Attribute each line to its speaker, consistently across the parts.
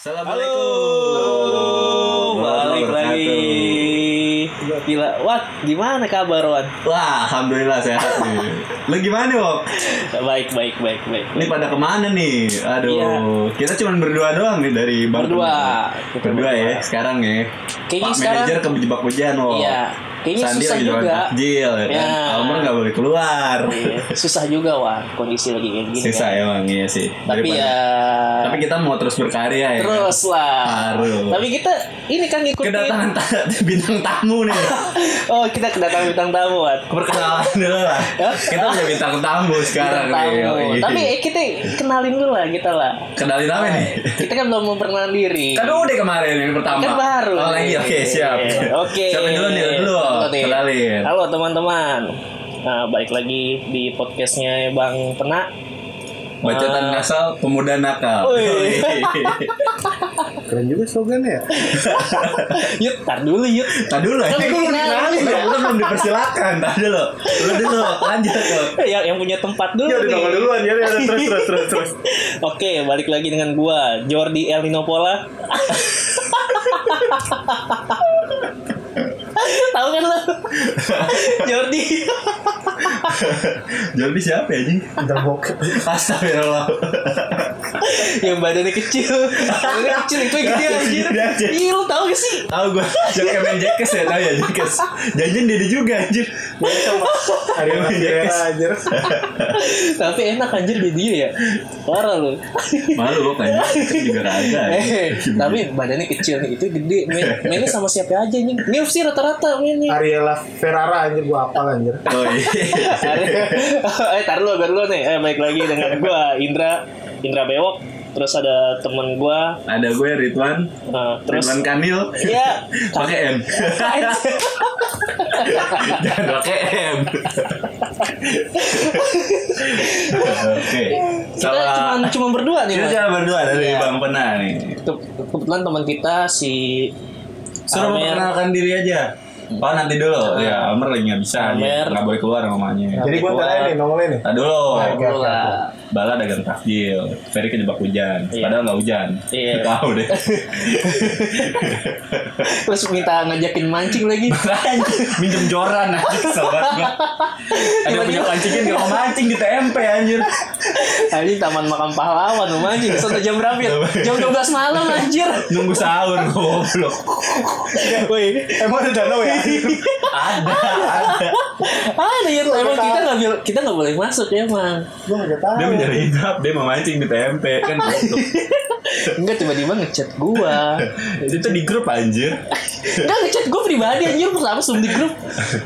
Speaker 1: Assalamualaikum.
Speaker 2: balik lagi. Gila, Wat, gimana kabar Wan?
Speaker 1: Wah, alhamdulillah sehat nih. Lu gimana, Wok?
Speaker 2: Baik, baik, baik, baik.
Speaker 1: Ini pada ke mana nih? Aduh,
Speaker 2: Iya.
Speaker 1: kita cuma berdua doang nih dari Bang
Speaker 2: Berdua.
Speaker 1: Berdua ya, sekarang ya.
Speaker 2: Kayaknya
Speaker 1: Pak
Speaker 2: sekarang-
Speaker 1: manajer kejebak hujan, Wok.
Speaker 2: Iya, kayaknya
Speaker 1: Sandi
Speaker 2: susah juga.
Speaker 1: takjil, ya kan?
Speaker 2: Ya.
Speaker 1: Almer nggak boleh keluar.
Speaker 2: Iya, Susah juga Wan, kondisi lagi kayak gini.
Speaker 1: Susah
Speaker 2: kan.
Speaker 1: emang, iya sih.
Speaker 2: Tapi
Speaker 1: Daripada-
Speaker 2: ya
Speaker 1: Tapi kita mau terus berkarya ya. kan?
Speaker 2: terus lah.
Speaker 1: Harus.
Speaker 2: Tapi kita ini kan ngikutin
Speaker 1: Kedatangan ta- bintang tamu nih.
Speaker 2: Oh, kita kedatangan bintang tamu, Wan.
Speaker 1: Perkenalan dulu lah. Kita punya bintang tamu sekarang
Speaker 2: Bintang
Speaker 1: nih.
Speaker 2: tamu.
Speaker 1: Yoi.
Speaker 2: Tapi eh, kita kenalin dulu lah kita lah.
Speaker 1: Kenalin apa nih?
Speaker 2: Kita kan belum memperkenalkan diri.
Speaker 1: Kan udah kemarin yang pertama.
Speaker 2: Kan baru.
Speaker 1: Oh lagi oke siap.
Speaker 2: Oke.
Speaker 1: Siapa dulu nih dulu?
Speaker 2: Halo, nih.
Speaker 1: Kenalin.
Speaker 2: Halo teman-teman. Nah, balik lagi di podcastnya Bang Pena.
Speaker 1: Bacotan
Speaker 2: Ah.
Speaker 1: ngasal pemuda nakal.
Speaker 3: Keren juga slogannya ya.
Speaker 2: Yuk, tar dulu yuk.
Speaker 1: Tadi dulu
Speaker 2: Kan
Speaker 1: ini
Speaker 2: belum dikenalin.
Speaker 1: dikenalin. Lu belum dipersilakan. Tadi dulu. Lu dulu lanjut tuh.
Speaker 2: yang, yang punya tempat dulu
Speaker 3: Ya udah
Speaker 2: nih.
Speaker 3: nongol duluan ya, ya terus terus terus terus.
Speaker 2: Oke, balik lagi dengan gua Jordi Elinopola. Tahu kan lo? Jordi.
Speaker 1: Jordi siapa ya anjing?
Speaker 3: Udah bokep.
Speaker 1: Astagfirullah.
Speaker 2: yang badannya kecil. Badannya kecil itu yang gede anjir.
Speaker 1: Gede aja.
Speaker 2: Iya, lu tahu gak sih?
Speaker 1: Tahu gua. Jangan kayak main Jackass ya, tahu ya Jackass. Janjian dia juga anjir.
Speaker 3: Hari ini
Speaker 1: Jackass.
Speaker 3: anjir.
Speaker 2: Tapi enak anjir di dia ya. Parah lu.
Speaker 1: Malu gua kan. Juga kagak.
Speaker 2: Eh, tapi badannya kecil nih, itu gede. Main, mainnya sama siapa aja nih? Milf sih rata-rata mainnya.
Speaker 3: Ariela Ferrara anjir gua apa anjir.
Speaker 1: Oh iya.
Speaker 2: eh, tar dulu, tar dulu nih. Eh, baik lagi dengan gua Indra, Indra Bewok. Terus ada temen gua,
Speaker 1: Ada gue Ridwan.
Speaker 2: eh, terus
Speaker 1: Ridwan Kamil.
Speaker 2: Iya.
Speaker 1: Pakai M. Jangan pakai M. Oke.
Speaker 2: kita cuma cuma berdua nih.
Speaker 1: kita cuma berdua dari
Speaker 2: Iya.
Speaker 1: Bang Pena nih.
Speaker 2: Ke- Kebetulan teman kita si
Speaker 1: Suruh
Speaker 2: Amer.
Speaker 1: memperkenalkan diri aja. Oh nanti dulu. Ya, Amer lagi nggak bisa. Nggak boleh keluar mamanya.
Speaker 3: Jadi gua tanya nih nongolnya nih.
Speaker 1: Tadi dulu.
Speaker 2: Nah, dulu lah.
Speaker 1: Bala dagang takjil. Ferry kejebak hujan.
Speaker 2: Iya.
Speaker 1: Padahal nggak hujan.
Speaker 2: Iya.
Speaker 1: Tahu deh.
Speaker 2: Terus minta ngajakin mancing lagi.
Speaker 1: Minjem joran aja gua. Ada punya pancingan gak mau mancing di TMP anjir.
Speaker 2: Anjing taman makam pahlawan mau mancing. Sampai jam berapa ya? Jam 12 malam anjir.
Speaker 1: Nunggu sahur goblok.
Speaker 2: Woi,
Speaker 3: Emang ada danau ya?
Speaker 1: Ada, ada.
Speaker 2: ada ya emang kita nggak kita nggak boleh masuk ya emang.
Speaker 3: Gua enggak tahu.
Speaker 1: Dia mencari hidup, dia mau mancing di TMP kan.
Speaker 2: Enggak tiba-tiba ngechat gua.
Speaker 1: Itu di grup anjir.
Speaker 2: Enggak ngechat gua pribadi anjir pertama sebelum di grup.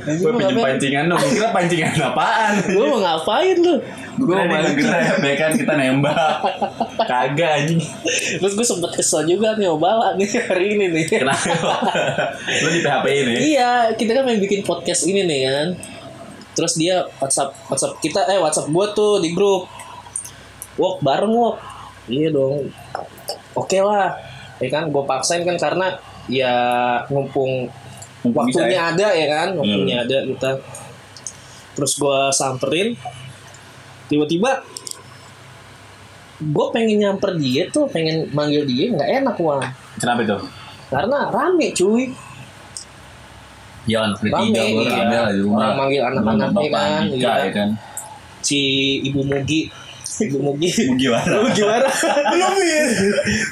Speaker 2: Anjir gua
Speaker 1: pinjem
Speaker 2: ngapain?
Speaker 1: pancingan dong. Kira pancingan apaan?
Speaker 2: Gua mau ngapain lu? Gua mau
Speaker 1: grab ya kan kita nembak. Kagak anjing.
Speaker 2: Terus gue sempet kesel juga nih mau bawa nih hari ini nih.
Speaker 1: Kenapa? Lu di PHP ini?
Speaker 2: Iya, kita kan main bikin podcast ini nih kan. Terus dia WhatsApp WhatsApp kita eh WhatsApp gua tuh di grup. Wok bareng wok. Iya dong. Oke lah. Ya kan gue paksain kan karena ya ngumpung
Speaker 1: Mumpung
Speaker 2: waktunya
Speaker 1: ya.
Speaker 2: ada ya kan, waktunya ada kita. Terus gua samperin tiba-tiba gue pengen nyamper dia tuh pengen manggil dia nggak enak wah
Speaker 1: Kenapa itu?
Speaker 2: karena rame cuy
Speaker 1: Ya anak
Speaker 2: Rame,
Speaker 1: ketiga gue
Speaker 2: iya.
Speaker 1: rame lah di rumah.
Speaker 2: Orang manggil anak-anaknya kan, iya.
Speaker 1: ya kan.
Speaker 2: si ibu Mugi ibu Mugi
Speaker 1: Mugi Wara.
Speaker 2: Ibu gimana?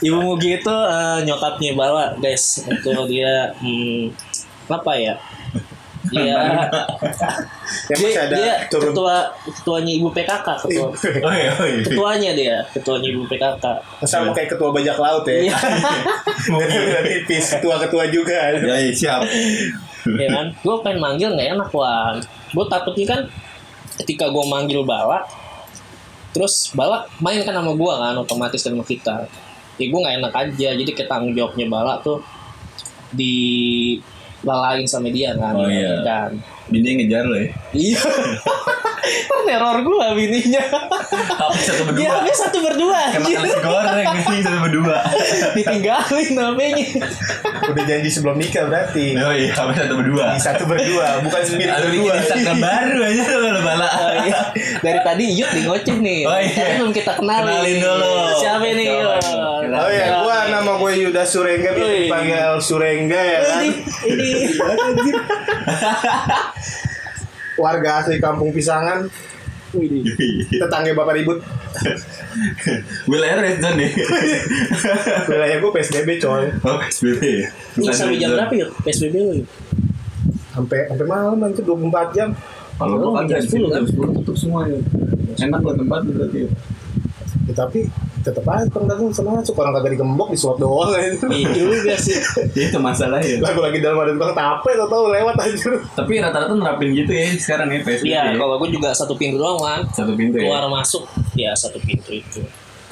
Speaker 2: Ibu Mugi itu eh, nyokapnya Bala guys itu dia hmm, apa ya dia
Speaker 3: Yang
Speaker 2: dia, dia
Speaker 3: turun.
Speaker 2: ketua ketuanya ibu PKK ketua
Speaker 1: Oh iya, oh iya.
Speaker 2: ketuanya dia ketuanya ibu PKK
Speaker 3: Sama kayak ketua bajak laut ya.
Speaker 2: iya
Speaker 3: tipis, ketua-ketua juga.
Speaker 1: Ya iya, siap.
Speaker 2: ya kan gue pengen manggil nggak enak wan gue takutnya kan ketika gue manggil Bala terus Bala main kan sama gue kan otomatis sama kita ya gue nggak enak aja jadi kayak tanggung jawabnya Bala tuh di lalain sama dia kan
Speaker 1: Oh, iya.
Speaker 2: kan
Speaker 1: Bini ngejar lo ya.
Speaker 2: iya Terneror gua bininya.
Speaker 1: HP satu berdua.
Speaker 2: Dia HP satu berdua.
Speaker 1: Kayak makan nasi goreng ini satu berdua.
Speaker 2: Ditinggalin HP-nya.
Speaker 3: Udah janji sebelum nikah berarti.
Speaker 1: Oh iya, HP satu berdua.
Speaker 3: Di satu berdua, bukan sembilan
Speaker 1: Lalu
Speaker 3: berdua.
Speaker 1: Instagram baru aja lo bala.
Speaker 2: Oh, iya. Dari tadi Yud di ngoceh nih.
Speaker 1: Oh, iya.
Speaker 2: Tapi belum kita kenalin.
Speaker 1: Kenalin dulu.
Speaker 2: Siapa nih Yud?
Speaker 3: Oh ya, gua nama gue Yuda Surengga, biasa
Speaker 2: Wih.
Speaker 3: dipanggil Surengga ya kan.
Speaker 2: Ini, ini.
Speaker 3: Warga asli Kampung Pisangan, tetangga bapak ribut.
Speaker 1: Wilayah red zone nih.
Speaker 3: Wilayah gue PSBB coy.
Speaker 1: Oh, PSBB ya.
Speaker 2: Ini sampai jam berapa Yud? PSBB lu?
Speaker 3: Sampai sampai malam nanti 24 jam.
Speaker 1: Kalau
Speaker 2: Oh, jam
Speaker 1: kan
Speaker 2: 10 kan?
Speaker 1: jam 10 tutup semua ya. Enak buat tempat berarti.
Speaker 3: Ya, tapi tetap aja orang dagang bisa masuk orang kagak digembok disuap doang aja.
Speaker 2: Iya juga sih.
Speaker 1: Itu masalahnya.
Speaker 3: Lagu lagi dalam ada tukang tape tau tau lewat aja.
Speaker 1: Tapi rata-rata nerapin gitu ya sekarang ya PSBB.
Speaker 2: Iya,
Speaker 1: ya.
Speaker 2: kalau gue juga satu pintu doang kan.
Speaker 1: Satu pintu ya.
Speaker 2: Keluar masuk ya satu pintu itu.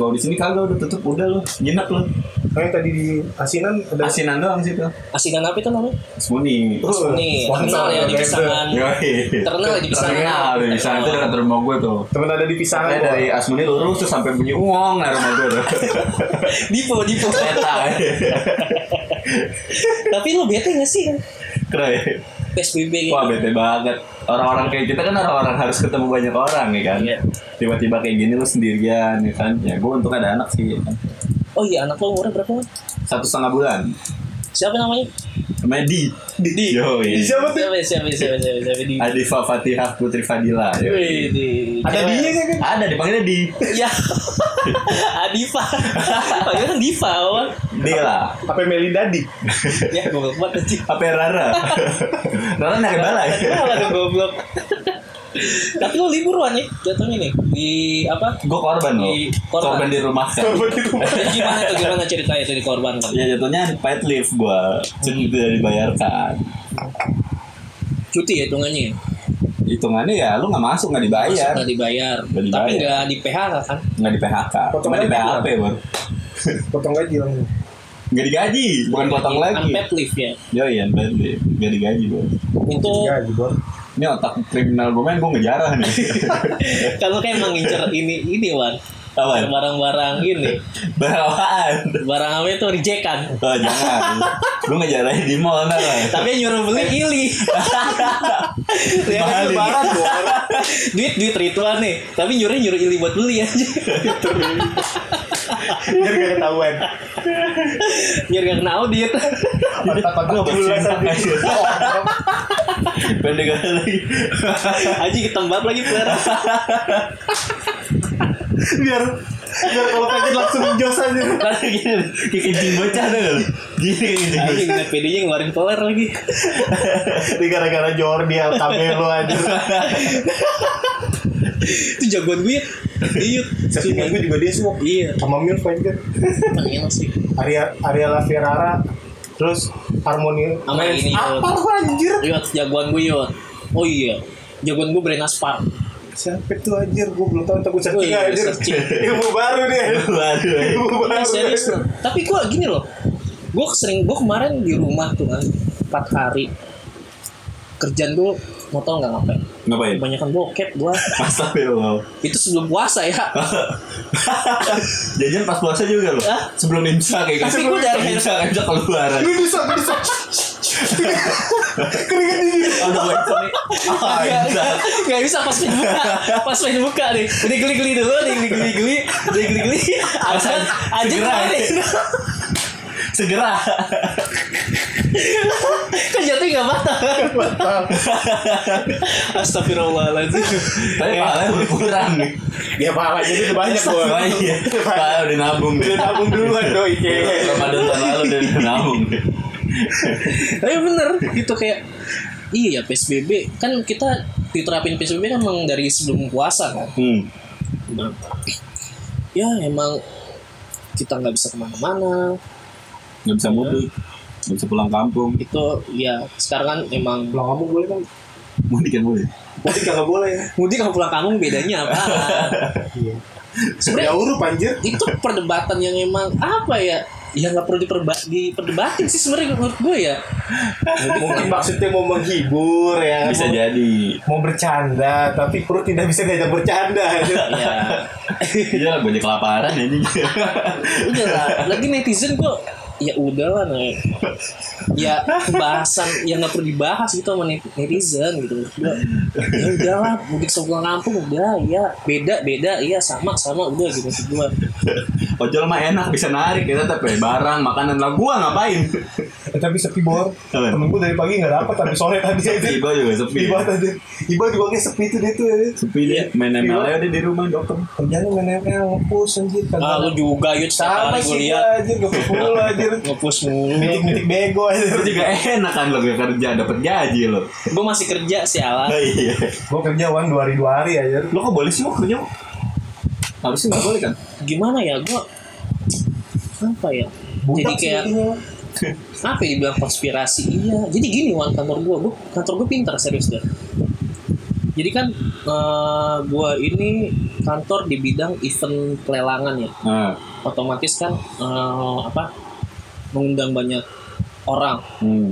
Speaker 1: Kalau di sini kagak udah tutup udah lo. Jinak lo.
Speaker 3: Nah, yang tadi di asinan ada
Speaker 1: Asinan doang sih tuh.
Speaker 2: Asinan apa itu namanya?
Speaker 1: Semuni.
Speaker 3: Oh,
Speaker 2: terkenal ya di pisangan. Terkenal di pisangan.
Speaker 1: Terkenal di pisangan itu dekat rumah gue tuh.
Speaker 3: temen ada di pisangan
Speaker 1: Saya dari Asmuni lurus tuh sampai bunyi uang nah rumah gue tuh.
Speaker 2: Dipo, Dipo.
Speaker 1: Peta.
Speaker 2: Tapi lu bete gak sih kan?
Speaker 1: Keren.
Speaker 2: PSBB gitu.
Speaker 1: Wah bete banget. Orang-orang kayak kita kan orang-orang harus ketemu banyak orang ya kan.
Speaker 2: Iya.
Speaker 1: Tiba-tiba kayak gini lu sendirian ya kan. Ya gue untuk ada anak sih. Ya kan.
Speaker 2: Oh iya, anak lo umurnya berapa?
Speaker 1: Satu setengah bulan.
Speaker 2: Siapa namanya?
Speaker 1: Namanya Di.
Speaker 2: Di.
Speaker 1: Yoi.
Speaker 3: siapa tuh
Speaker 2: Siapa, siapa, siapa, siapa, siapa, Di.
Speaker 1: Adifa Fatihah Putri Fadila.
Speaker 2: Wih,
Speaker 1: Yoi.
Speaker 2: Di.
Speaker 3: ada
Speaker 2: Cewek.
Speaker 3: dia kan
Speaker 1: Ada dipanggilnya Di.
Speaker 2: Ya. Adifa. Panggilnya kan Diva, Wan.
Speaker 1: Di lah.
Speaker 3: apa Meli Dadi
Speaker 2: Ya, goblok banget anjing.
Speaker 1: Apa Rara? Rara nyari bala ya?
Speaker 2: Goblok. Tapi lo libur Wan ya, jatuhnya nih di apa?
Speaker 1: Gue korban loh.
Speaker 2: Di korban.
Speaker 1: Korban di rumah kan.
Speaker 3: korban itu
Speaker 2: gimana tuh gimana ceritanya itu di korban kan?
Speaker 1: Ya jatuhnya paid leave gue. Jadi tidak dibayarkan.
Speaker 2: Cuti ya hitungannya. ya?
Speaker 1: Hitungannya ya lu nggak masuk nggak dibayar.
Speaker 2: Masuk nggak dibayar.
Speaker 1: Nggak dibayar.
Speaker 2: Tapi nggak di PHK kan?
Speaker 1: Nggak di PHK. Cuma di PHP bro.
Speaker 3: potong gaji langsung
Speaker 1: Nggak digaji. Bukan potong lagi.
Speaker 2: Unpaid leave ya.
Speaker 1: Yo iya unpaid leave. Nggak digaji bro.
Speaker 2: Itu
Speaker 3: gaji bor
Speaker 1: Ini otak kriminal gue main gue ngejarah nih.
Speaker 2: kalau kayak emang ngincer ini ini Wan.
Speaker 1: Apa?
Speaker 2: Barang-barang ini.
Speaker 1: Berapaan?
Speaker 2: Barang apa itu rijekan.
Speaker 1: Oh jangan. Lu ngejarahin di mall lah.
Speaker 2: Tapi nyuruh beli ili. ya,
Speaker 1: Mahal ini.
Speaker 2: lebaran duit duit ritual nih. Tapi nyuruh nyuruh ili buat beli aja.
Speaker 3: biar gak ketahuan
Speaker 2: Biar gak kena audit.
Speaker 3: takut gue aja
Speaker 1: Pendek lagi.
Speaker 2: Aji ketembat lagi player.
Speaker 3: Biar biar kalau pengen langsung jos aja
Speaker 1: Karena gini, kayak kencing bocah gak lu? Gini kayak kencing
Speaker 2: Aji
Speaker 1: bocah.
Speaker 2: ngeliat PD-nya ngeluarin player lagi.
Speaker 3: ini gara-gara Jordi LKB lo aja
Speaker 2: Itu jagoan gue. Iya.
Speaker 3: settingan gue juga dia semua
Speaker 2: Iya.
Speaker 3: sama Milf aja
Speaker 2: Enak sih.
Speaker 3: Arya Ariela Ferrara terus Harmoni
Speaker 2: Sama ini,
Speaker 3: apa lu anjir
Speaker 2: Yot, jagoan gue Yot. Oh iya. Jagoan gue Brena Spark.
Speaker 3: Siapa tuh anjir gue belum tahu gue searching
Speaker 2: Wih,
Speaker 3: anjir
Speaker 2: searching.
Speaker 3: ilmu baru nih ilmu
Speaker 2: Nah,
Speaker 3: baru
Speaker 2: serius. Tapi gue gini loh. Gue sering gue kemarin di rumah tuh kan empat hari kerjaan gue mau tau nggak ngapain?
Speaker 1: Ngapain?
Speaker 2: Kebanyakan bokep gue.
Speaker 1: Astagfirullah.
Speaker 2: Itu sebelum puasa ya.
Speaker 1: Jajan pas puasa juga loh.
Speaker 2: Hah?
Speaker 1: Sebelum imsak kayak
Speaker 2: Tapi
Speaker 1: gitu.
Speaker 2: gua dari-
Speaker 1: imsak imsak keluaran.
Speaker 3: ini bisa ini bisa keringet dingin
Speaker 1: nih. Ah,
Speaker 2: Gak, bisa pas main buka Pas main buka nih Udah geli-geli dulu Udah geli-geli Udah geli-geli
Speaker 1: Segera.
Speaker 2: kemarin
Speaker 1: Segera.
Speaker 2: Kan jatuhnya gak matang Astagfirullahaladzim
Speaker 1: Tapi pahalanya berkurang nih.
Speaker 3: ya pahalanya itu udah banyak gue
Speaker 1: iya. Pahala udah nabung.
Speaker 3: udah nabung duluan doi
Speaker 1: Ramadan tahun lalu udah nabung.
Speaker 2: Tapi bener Gitu kayak Iya PSBB Kan kita diterapin PSBB kan emang dari sebelum puasa kan
Speaker 1: Hmm.
Speaker 2: Ya emang Kita nggak bisa ke mana-mana
Speaker 1: Gak bisa mudik. Bisa pulang kampung.
Speaker 2: Itu ya Sekarang kan emang
Speaker 3: pulang kamu boleh kan
Speaker 1: Mudik kan boleh.
Speaker 3: Mudik kagak boleh
Speaker 2: Mudik sama pulang kampung bedanya apa?
Speaker 3: iya
Speaker 2: Sebenarnya
Speaker 3: ya urup anjir
Speaker 2: itu perdebatan yang emang apa ya ya nggak perlu diperba diperdebatin sih sebenarnya menurut gue ya
Speaker 3: Mungkin maksudnya mau menghibur ya.
Speaker 1: Bisa
Speaker 3: mau,
Speaker 1: jadi.
Speaker 3: mau bercanda tapi perut tidak bisa diajak bercanda.
Speaker 2: ya
Speaker 1: Iya, banyak kelaparan ya ini.
Speaker 2: udah lah lagi netizen gue ya udahlah nah ya pembahasan yang nggak perlu dibahas gitu sama net- netizen gitu menurut gue ya udahlah mudik sepulang kampung udah ya beda beda iya sama sama udah gitu gue
Speaker 1: Ojol mah enak bisa narik ya tetap ya barang makanan lah gua ngapain?
Speaker 3: Eh, tapi sepi bor. Temen gue dari pagi nggak dapat tapi sore tadi aja.
Speaker 1: Sepi gua juga sepi.
Speaker 3: Iba tadi. Iba juga kayak sepi tuh dia tuh. ya.
Speaker 1: Sepi dia main ML aja dia di rumah dokter.
Speaker 3: Kerjanya main ML ngepus anjir.
Speaker 2: ah lu juga yud
Speaker 3: Sama sih gua
Speaker 2: lihat
Speaker 3: anjir mulu anjir.
Speaker 2: Ngepus mulu
Speaker 3: Mitik-mitik bego
Speaker 1: Itu
Speaker 3: anjir.
Speaker 1: juga enak kan lo gak kerja dapat gaji lo.
Speaker 2: gue masih kerja sih ala
Speaker 1: Iya.
Speaker 3: Gue kerja wan dua hari dua hari aja.
Speaker 1: Lo kok boleh sih mau kerja? Harusnya nggak boleh kan?
Speaker 2: gimana ya gue apa ya jadi kayak apa ya dibilang konspirasi iya jadi gini wan kantor gue gue kantor gue pintar serius deh jadi kan eh, gue ini kantor di bidang event pelelangan ya
Speaker 1: Nah,
Speaker 2: otomatis kan eh, apa mengundang banyak orang
Speaker 1: hmm.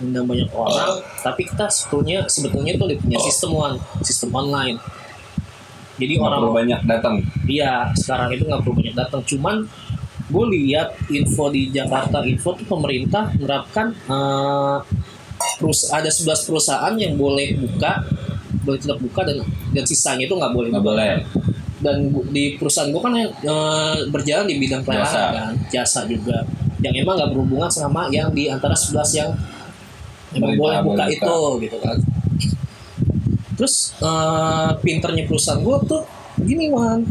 Speaker 2: mengundang banyak orang tapi kita sebetulnya sebetulnya tuh punya sistem one sistem online jadi
Speaker 1: Nggak
Speaker 2: orang
Speaker 1: perlu banyak datang.
Speaker 2: Iya, sekarang itu nggak perlu banyak datang. Cuman gue lihat info di Jakarta Info tuh pemerintah menerapkan eh, perus ada 11 perusahaan yang boleh buka, boleh tetap buka dan dan sisanya itu nggak boleh.
Speaker 1: Nggak boleh.
Speaker 2: Dan bu- di perusahaan gue kan eh, berjalan di bidang pelayanan
Speaker 1: Jasa.
Speaker 2: kan, jasa juga. Yang emang nggak berhubungan sama yang di antara 11 yang emang boleh buka
Speaker 1: boleh
Speaker 2: itu gitu kan. Terus eh, pinternya perusahaan gue tuh gini wan,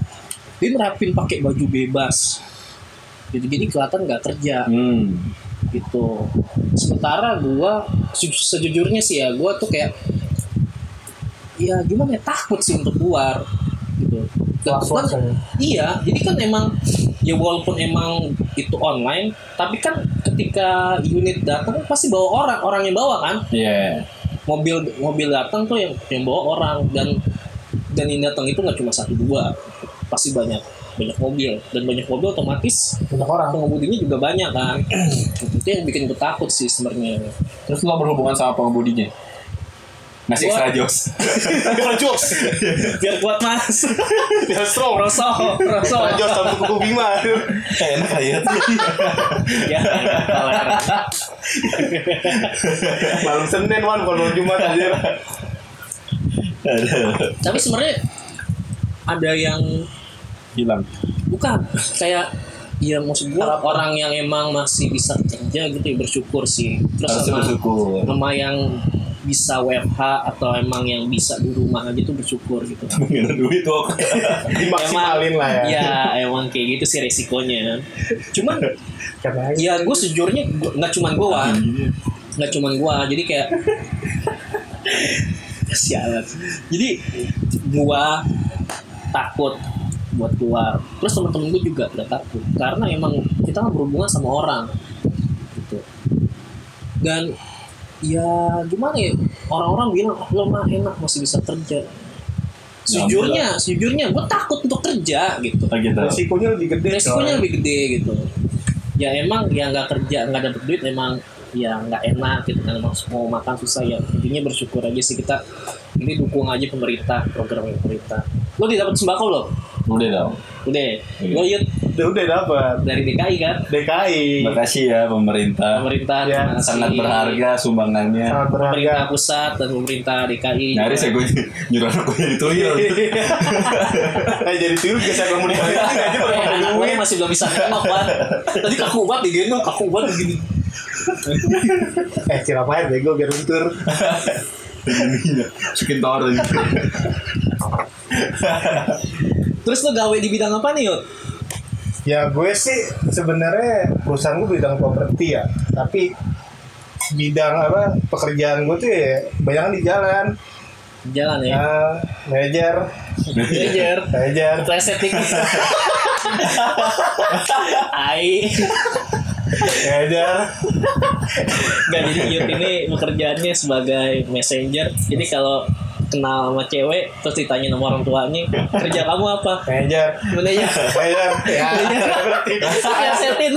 Speaker 2: dia nerapin pakai baju bebas. Jadi jadi kelihatan nggak kerja
Speaker 1: Hmm.
Speaker 2: gitu. Sementara gue se- sejujurnya sih ya gue tuh kayak ya gimana ya takut sih untuk keluar gitu. Kan-
Speaker 3: ya.
Speaker 2: iya, jadi kan emang ya walaupun emang itu online, tapi kan ketika unit datang pasti bawa orang, orang yang bawa kan
Speaker 1: Iya.
Speaker 2: mobil mobil datang tuh yang yang bawa orang dan dan yang datang itu nggak cuma satu dua pasti banyak banyak mobil dan banyak mobil otomatis
Speaker 3: Banyak orang.
Speaker 2: pengemudinya juga banyak kan itu yang bikin gue takut sih sebenarnya
Speaker 1: Terus lo berhubungan sama pengemudinya? Ngasih
Speaker 2: Gua-
Speaker 1: extra jos.
Speaker 3: Rajos.
Speaker 2: biar kuat mas
Speaker 3: Biar strong.
Speaker 2: roso roso
Speaker 3: Rajos sama kuku Bima.
Speaker 1: Enak ya.
Speaker 2: ya
Speaker 3: Malam Senin wan kalau Jumat anjir.
Speaker 2: tapi sebenarnya ada yang
Speaker 1: Hilang.
Speaker 2: bukan kayak ya maksud gue orang yang emang masih bisa kerja gitu ya bersyukur sih terus
Speaker 1: Harusnya
Speaker 2: sama-
Speaker 1: bersyukur.
Speaker 2: sama yang bisa WFH atau emang yang bisa di rumah aja tuh bersyukur gitu.
Speaker 1: Duit tuh.
Speaker 3: Dimaksimalin lah ya.
Speaker 2: Ya emang kayak gitu sih resikonya. Cuman ya gue sejujurnya nggak cuman gue Wan. nggak cuman gue jadi kayak sialan. Jadi gue takut buat keluar. Terus teman-teman gue juga udah takut karena emang kita kan berhubungan sama orang gitu. Dan ya gimana ya orang-orang bilang "Ah, lo mah enak masih bisa kerja. Sejujurnya, sejujurnya gue takut untuk kerja gitu.
Speaker 1: Oh gitu.
Speaker 3: resikonya lebih gede.
Speaker 2: Resikonya lebih gede gitu. Ya emang ya nggak kerja nggak dapet duit emang ya nggak enak gitu kan emang mau makan susah ya intinya bersyukur aja sih kita ini dukung aja pemerintah program pemerintah lo tidak dapat sembako lo
Speaker 1: Udah dong.
Speaker 2: udah lo yuk
Speaker 3: Udah udah dapat.
Speaker 2: dari DKI kan
Speaker 3: DKI.
Speaker 1: Makasih ya pemerintah.
Speaker 2: pemerintah
Speaker 3: Ya.
Speaker 1: Sangat berharga sumbangannya.
Speaker 3: Sangat
Speaker 2: pemerintah
Speaker 3: berharga.
Speaker 2: pusat dan pemerintah DKI
Speaker 1: Nyaris ya gue nyuruh gue jadi tuyul.
Speaker 3: Eh jadi tuyul saya
Speaker 2: Eh,
Speaker 3: pada
Speaker 2: anak gue masih belum bisa nengok kan tadi kaku banget digendong kaku banget begini
Speaker 3: Eh kira apa bego biar luntur.
Speaker 1: Masukin torrent.
Speaker 2: terus lo gawe di bidang apa nih Yud?
Speaker 3: Ya gue sih sebenarnya perusahaan gue bidang properti ya, tapi bidang apa pekerjaan gue tuh ya banyak di jalan.
Speaker 2: jalan ya?
Speaker 3: Nah, manajer,
Speaker 2: manajer.
Speaker 3: Manajer.
Speaker 2: Resetting Ai.
Speaker 3: Manajer.
Speaker 2: Gak jadi Yud ini pekerjaannya sebagai messenger. Jadi kalau kenal sama cewek terus ditanya sama orang tuanya kerja kamu apa
Speaker 3: Manajer.
Speaker 2: Manajer
Speaker 3: Manajer. Ya.
Speaker 2: setin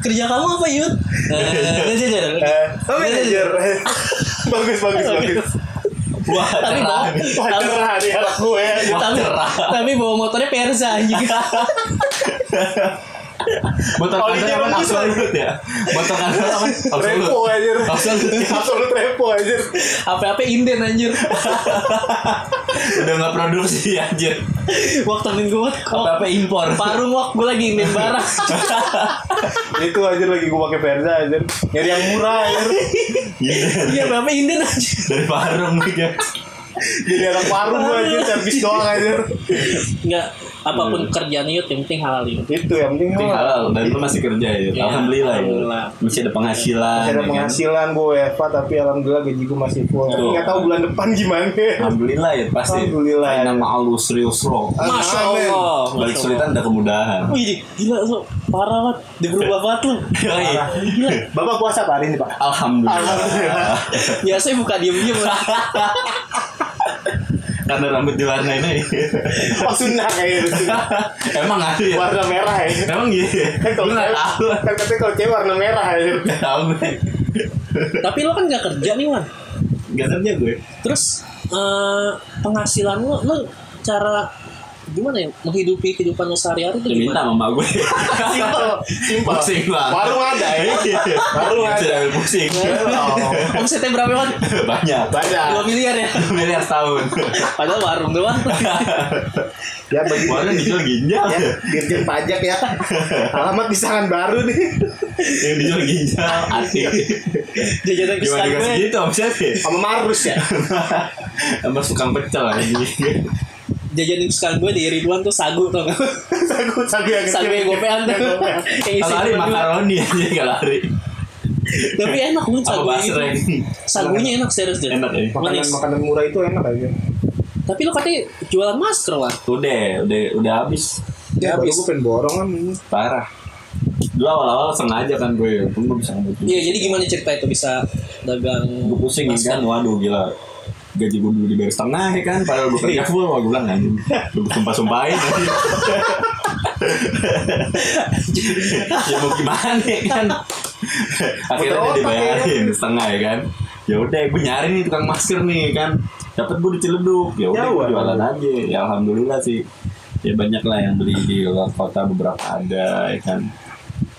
Speaker 2: kerja kamu apa Yud? Dia- dia-
Speaker 3: Eh, oh, manajer. bagus bagus bagus.
Speaker 1: Wah,
Speaker 2: tapi bawa
Speaker 3: Wah cerah nih anak gue.
Speaker 2: tapi, tapi bawa motornya Perza juga
Speaker 1: Motor
Speaker 3: Olinya bagus,
Speaker 1: absolut ya? Motor kantor apa? Absolut.
Speaker 3: Repo anjir.
Speaker 1: Absolut.
Speaker 3: Absolut repo anjir.
Speaker 2: apa-apa inden anjir
Speaker 1: Udah nggak produksi anjir.
Speaker 2: waktu temen gue
Speaker 1: Apa-apa impor.
Speaker 2: parung wak gue lagi inden barang
Speaker 3: Itu anjir lagi gue pakai Verza anjir. Nyari yang murah anjir.
Speaker 2: iya apa-apa inden anjir
Speaker 1: Dari Parung aja.
Speaker 3: Jadi anak warung gue anjir servis doang anjir.
Speaker 2: Enggak, apa pun kerjaan Yud yang penting halal Yud
Speaker 3: Itu yang penting
Speaker 1: Penting halal dan lu masih kerja ya.
Speaker 2: Iya,
Speaker 1: Alhamdulillah ya.
Speaker 2: alhamdulillah.
Speaker 1: Masih ada penghasilan.
Speaker 3: Masih ada
Speaker 1: ya kan?
Speaker 3: penghasilan gue WFA tapi alhamdulillah gaji gue masih full. Tapi nggak tahu bulan depan gimana.
Speaker 1: Alhamdulillah ya pasti.
Speaker 3: Alhamdulillah.
Speaker 1: Kayak nama Allah serius loh.
Speaker 2: Masya. Allah
Speaker 1: Balik
Speaker 2: Allah.
Speaker 1: ada kemudahan.
Speaker 2: Wih, gila lu parah banget, dia berubah banget lu. Gila.
Speaker 3: Bapak puasa apa hari ini pak?
Speaker 1: Alhamdulillah.
Speaker 3: Alhamdulillah.
Speaker 2: Biasanya buka diem-diem.
Speaker 1: Karena rambut diwarnain aja.
Speaker 3: Oh sunnah kayaknya itu sunnah.
Speaker 1: Emang ada ya?
Speaker 3: Warna merah ya.
Speaker 1: Emang gitu?
Speaker 3: Kan kalau
Speaker 1: Lu nggak
Speaker 3: cewek-
Speaker 1: tahu.
Speaker 3: kan katanya kalau cewek warna merah ya.
Speaker 1: Nggak tahu gue.
Speaker 2: Tapi lu kan gak kerja nih, Wan.
Speaker 1: Nggak kerja gue.
Speaker 2: Terus eh, penghasilan lu, lu cara gimana ya menghidupi kehidupan lu sehari-hari itu
Speaker 1: Dia minta
Speaker 2: gimana?
Speaker 1: sama gue.
Speaker 3: Simpel, simpel.
Speaker 1: Pusing lah.
Speaker 3: Warung ada ya. Warung ada.
Speaker 1: Pusing.
Speaker 3: Oh,
Speaker 2: Omsetnya berapa, Wan?
Speaker 1: Banyak.
Speaker 2: 2
Speaker 3: banyak.
Speaker 2: miliar ya.
Speaker 1: Miliar setahun.
Speaker 2: Padahal warung doang.
Speaker 3: Ya bagi
Speaker 1: Warna dijual ginjal.
Speaker 3: ya dirjen pajak ya. Alamat di Sangan Baru nih.
Speaker 1: Yang dijual ginjal. Hati.
Speaker 2: Jajanan
Speaker 1: dikasih
Speaker 2: gue.
Speaker 1: gitu omsetnya?
Speaker 3: Sama Marus ya.
Speaker 1: Sama tukang pecel lagi.
Speaker 2: Jajanan kesukaan gue di Ridwan tuh sagu tau gak?
Speaker 3: Sagu sagu yang
Speaker 2: Sagu yang gopean tuh. Yang
Speaker 1: Kalau lari makaroni aja nggak lari.
Speaker 2: Tapi enak banget
Speaker 1: Apa
Speaker 2: sagunya itu.
Speaker 1: basreng?
Speaker 2: Sagunya enak serius deh.
Speaker 1: Enak ya.
Speaker 3: Makanan makanan murah itu enak aja.
Speaker 2: Tapi lu katanya jualan masker lah.
Speaker 1: Udah, udah, udah habis.
Speaker 3: Ya,
Speaker 2: habis.
Speaker 3: gue pengen borong kan.
Speaker 1: Parah. Dulu awal-awal sengaja kan gue, pun gue bisa ngebut.
Speaker 2: Iya, jadi gimana cerita itu bisa dagang
Speaker 1: Gue pusing kan, waduh gila. Gaji gue dulu dibayar setengah ya kan, padahal gue kerja full, gue bilang anjing. Gue sumpah-sumpahin anjing. ya mau gimana ya kan. Akhirnya dia
Speaker 3: otak
Speaker 1: dibayarin setengah ya kan. Ya udah, gue nyari nih tukang masker nih kan. Dapat gue di Ciledug, ya udah gue jualan aja. Ya alhamdulillah sih. Ya banyak lah yang beli di luar kota beberapa ada ya kan.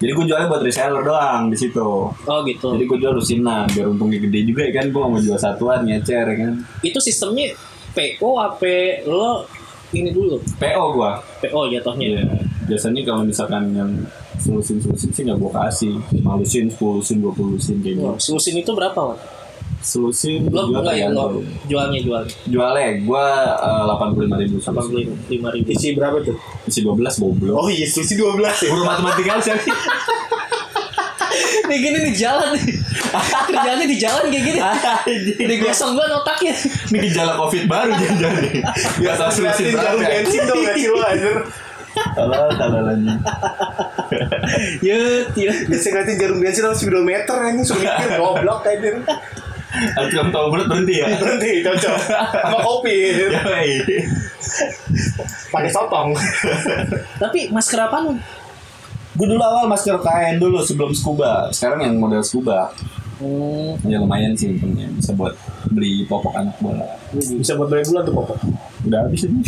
Speaker 1: Jadi gue jualnya buat reseller doang di situ.
Speaker 2: Oh gitu.
Speaker 1: Jadi gue jual lusinan biar untungnya gede juga ya kan. Gue gak mau jual satuan ngecer ya kan.
Speaker 2: Itu sistemnya PO apa lo ini dulu
Speaker 1: PO gue.
Speaker 2: PO jatuhnya.
Speaker 1: Iya. Biasanya kalau misalkan yang solusin-solusin sih gak gue kasih. 5 lusin, 10 lusin, 20 lusin kayak gitu.
Speaker 2: Solusin itu berapa, Wan?
Speaker 1: Solusin
Speaker 2: Lo enggak ya lo jualnya jual
Speaker 1: Jualnya gue delapan puluh lima ribu
Speaker 2: delapan puluh lima ribu.
Speaker 3: Isi berapa tuh?
Speaker 1: Isi 12 goblok.
Speaker 3: Oh iya, isi 12 ya.
Speaker 1: Guru matematika sih.
Speaker 2: Nih gini nih jalan nih. Kerjaannya di jalan kayak gini. Udah gosong banget otaknya.
Speaker 1: Ini gejala covid baru jangan nih. Gak tau
Speaker 3: jarum
Speaker 1: berapa ya.
Speaker 3: bensin dong nggak sih lo anjir.
Speaker 1: Kalau talalannya.
Speaker 2: Yut, yut.
Speaker 3: Biasa ngeliatin jarum bensin sama speedometer anjing suruh mikir goblok anjir.
Speaker 1: Harus kamu tahu berat berhenti ya.
Speaker 3: Berhenti cocok. Sama kopi. Pakai sotong.
Speaker 2: Tapi masker apa nih?
Speaker 1: Gue dulu awal masker kain dulu sebelum scuba. Sekarang yang model scuba.
Speaker 2: Hmm,
Speaker 1: Ya lumayan sih untungnya bisa buat beli popok anak bola.
Speaker 3: Bisa buat beli bulan tuh pokok.
Speaker 1: Udah habis ini.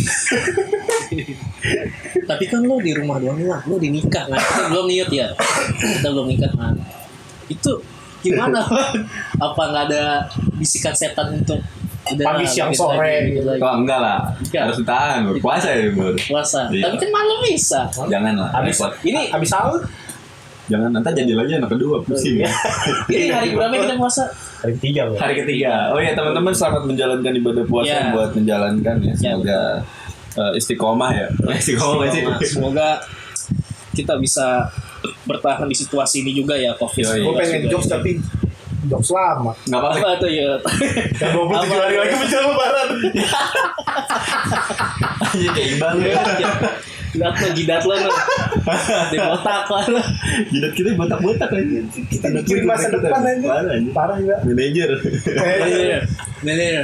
Speaker 2: tapi kan lo di rumah doang lah, lo di nikah kan? Kita belum niat ya, kita belum nikah kan? Itu gimana? Apa nggak ada bisikan setan untuk udah
Speaker 3: Pagi, siang,
Speaker 2: gitu
Speaker 3: sore,
Speaker 2: lagi, gitu lagi.
Speaker 1: Kok enggak lah.
Speaker 2: Enggak.
Speaker 1: Harus ditahan. Puasa ya bro.
Speaker 2: puasa?
Speaker 1: Iya.
Speaker 2: Tapi kan malam bisa.
Speaker 1: Jangan lah.
Speaker 3: Habis
Speaker 1: repot.
Speaker 2: Ini
Speaker 3: habis sahur
Speaker 1: Jangan nanti jadi lagi anak kedua pusing.
Speaker 3: Iya.
Speaker 2: ini hari berapa kita puasa?
Speaker 3: hari ketiga bro.
Speaker 1: Hari ketiga. Oh ya teman-teman selamat menjalankan ibadah puasa
Speaker 2: Ya.
Speaker 1: buat menjalankan ya.
Speaker 2: Ya,
Speaker 1: Semoga eh, istiqomah ya. Istiqomah sih.
Speaker 2: Semoga- Semoga kita bisa bertahan di situasi ini juga ya COVID.
Speaker 1: Yoi.
Speaker 3: Gue pengen jokes tapi jokes lama.
Speaker 1: Nggak apa-apa.
Speaker 2: Apa tuh ya?
Speaker 3: Yang 27
Speaker 2: Apa?
Speaker 3: hari lagi menjelang lebaran.
Speaker 1: Iya kayak Iqbal ya.
Speaker 2: Lihat lo jidat lo. Di botak lo.
Speaker 1: Jidat kita botak-botak aja. Kita
Speaker 3: mikirin masa depan aja.
Speaker 1: Parah
Speaker 3: juga.
Speaker 1: Manajer.
Speaker 3: Eh,
Speaker 2: Bener.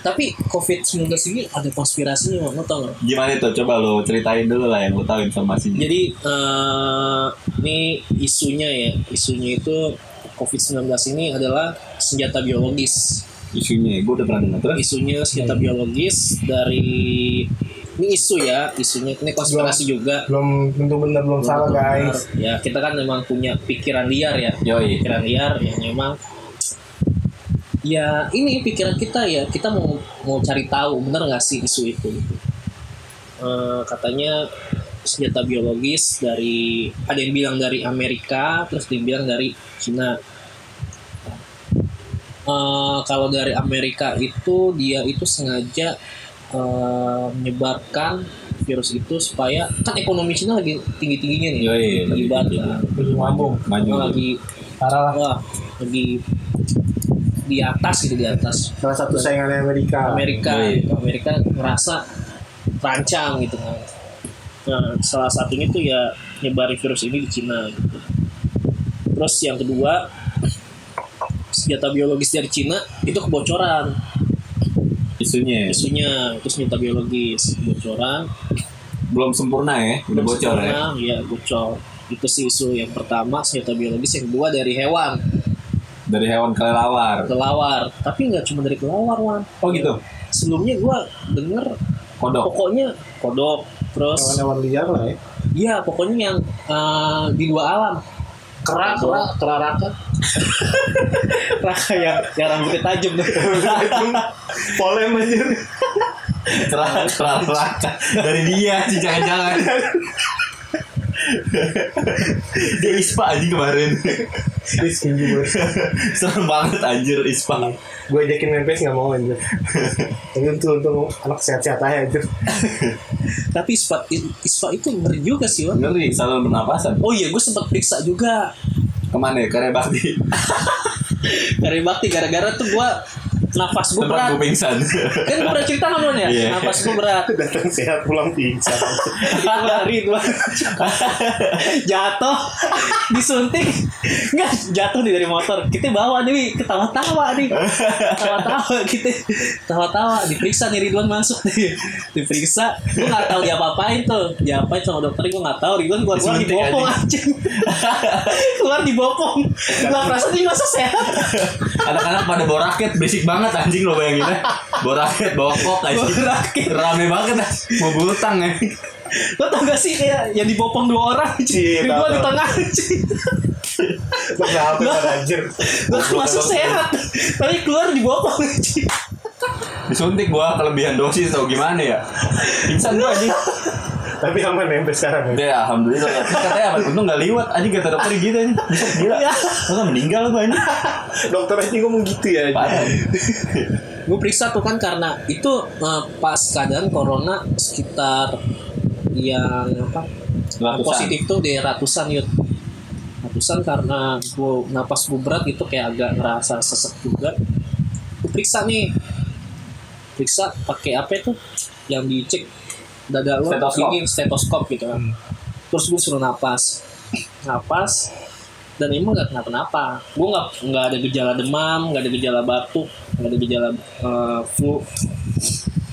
Speaker 2: Tapi COVID-19 ini ada konspirasinya, lo tau gak?
Speaker 1: Gimana itu? Coba lo ceritain dulu lah yang lo tahu informasinya.
Speaker 2: Jadi eh, ini isunya ya, isunya itu COVID-19 ini adalah senjata biologis.
Speaker 1: Isunya, gue udah pernah dengar terus.
Speaker 2: Isunya senjata biologis dari ini isu ya, isunya ini konspirasi juga.
Speaker 3: belum tentu benar belum salah guys.
Speaker 2: Ya kita kan memang punya pikiran liar ya,
Speaker 1: Yoi.
Speaker 2: pikiran liar yang memang ya ini pikiran kita ya kita mau mau cari tahu benar nggak sih isu itu gitu. Eh, katanya senjata biologis dari ada yang bilang dari Amerika terus ada yang bilang dari Cina Eh, kalau dari Amerika itu dia itu sengaja eh, menyebarkan virus itu supaya kan ekonomi Cina lagi tinggi tingginya nih
Speaker 1: Yoi, lagi
Speaker 2: banget.
Speaker 3: Belum.
Speaker 1: Maju.
Speaker 2: lagi
Speaker 3: Parah lah.
Speaker 2: lagi di atas gitu di atas.
Speaker 3: Salah satu saingan Amerika.
Speaker 2: Amerika
Speaker 1: Iya.
Speaker 2: gitu. Amerika merasa terancam gitu. Kan nah salah satunya tuh ya nyebarin virus ini di Cina gitu. Terus yang kedua senjata biologis dari Cina itu kebocoran.
Speaker 1: Isunya
Speaker 2: isunya itu senjata biologis kebocoran.
Speaker 1: Belum sempurna ya, udah bocor ya.
Speaker 2: Nah, ya bocor. Itu sih isu yang pertama senjata biologis. Yang kedua dari hewan
Speaker 1: Dari hewan kelelawar.
Speaker 2: kelawar tapi nggak cuma dari kelawar wan
Speaker 1: Oh gitu.
Speaker 2: sebelumnya gua denger
Speaker 1: Kodok.
Speaker 2: pokoknya kodok terus
Speaker 3: Hewan-hewan liar lah ya.
Speaker 2: iya pokoknya yang eh, di dua alam kera kera kera raka raka yang yang rambutnya tajam tuh
Speaker 3: Polem aja.
Speaker 1: Cerah, cerah, cerah. Dari dia sih jangan-jangan. Dia ispa aja kemarin.
Speaker 3: Rizky juga.
Speaker 1: Serem banget anjir ispa.
Speaker 3: Gue ajakin main PS nggak mau anjir. Tapi untuk untuk anak sehat-sehat aja anjir.
Speaker 2: tapi ispa ispa itu ngeri juga sih Wan.
Speaker 1: Ngeri, saluran pernapasan.
Speaker 2: oh iya gue sempat periksa juga
Speaker 1: Ke mana ya? Karya bakti.
Speaker 2: dari bakti gara-gara tuh gue nafas gue berat
Speaker 1: gue pingsan.
Speaker 2: kan gue pernah cerita sama lo ya
Speaker 1: Iya.
Speaker 2: nafas gue berat
Speaker 3: Datang sehat pulang pingsan.
Speaker 2: itu lari tuh jatuh disuntik nggak jatuh nih dari motor. Kita bawa nih ketawa-tawa nih. Ketawa-tawa kita. Ketawa-tawa. Diperiksa nih Ridwan masuk nih. Diperiksa. Gue nggak tahu dia apa-apain tuh. Diapain sama dokter gue nggak tahu. Ridwan keluar keluar
Speaker 1: Disuntik
Speaker 2: dibopong anjing. Keluar dibopong gue perasaan dia masa sehat
Speaker 1: Anak-anak pada bawa raket, berisik banget anjing lo bayangin ya. Bawa raket, bawa kok anjing.
Speaker 2: Bawa raket.
Speaker 1: Rame banget Mau butang ya.
Speaker 2: Lo tau gak sih kayak yang dibopong dua orang
Speaker 3: Iya,
Speaker 2: Ridwan
Speaker 3: tahu,
Speaker 2: di tengah anjing
Speaker 3: Lo kenapa kan anjir?
Speaker 2: Gue masuk sehat Tapi keluar dibopong anjing
Speaker 1: Disuntik gua kelebihan dosis atau gimana ya? Pingsan gua anjing.
Speaker 3: Tapi aman ya sampai sekarang ya.
Speaker 1: Udah alhamdulillah. Tapi katanya apa? Untung gak liwat anjing kata dokter gitu anjing. Bisa gila.
Speaker 2: Ya.
Speaker 1: Masa meninggal gua anjing.
Speaker 3: Dokter aja ngomong gitu ya.
Speaker 2: Gue periksa tuh kan karena itu eh, pas keadaan corona sekitar yang apa?
Speaker 1: Ratusan.
Speaker 2: positif tuh di ratusan yud. Ratusan karena gue napas gue berat itu kayak agak ngerasa sesek juga. Gue periksa nih. Periksa pakai apa itu yang dicek dada lo
Speaker 1: Stetoskop.
Speaker 2: ini stetoskop gitu kan. Terus gue suruh napas. Napas dan emang gak kenapa-napa. Gue nggak nggak ada gejala demam nggak ada gejala batuk nggak ada gejala eh, flu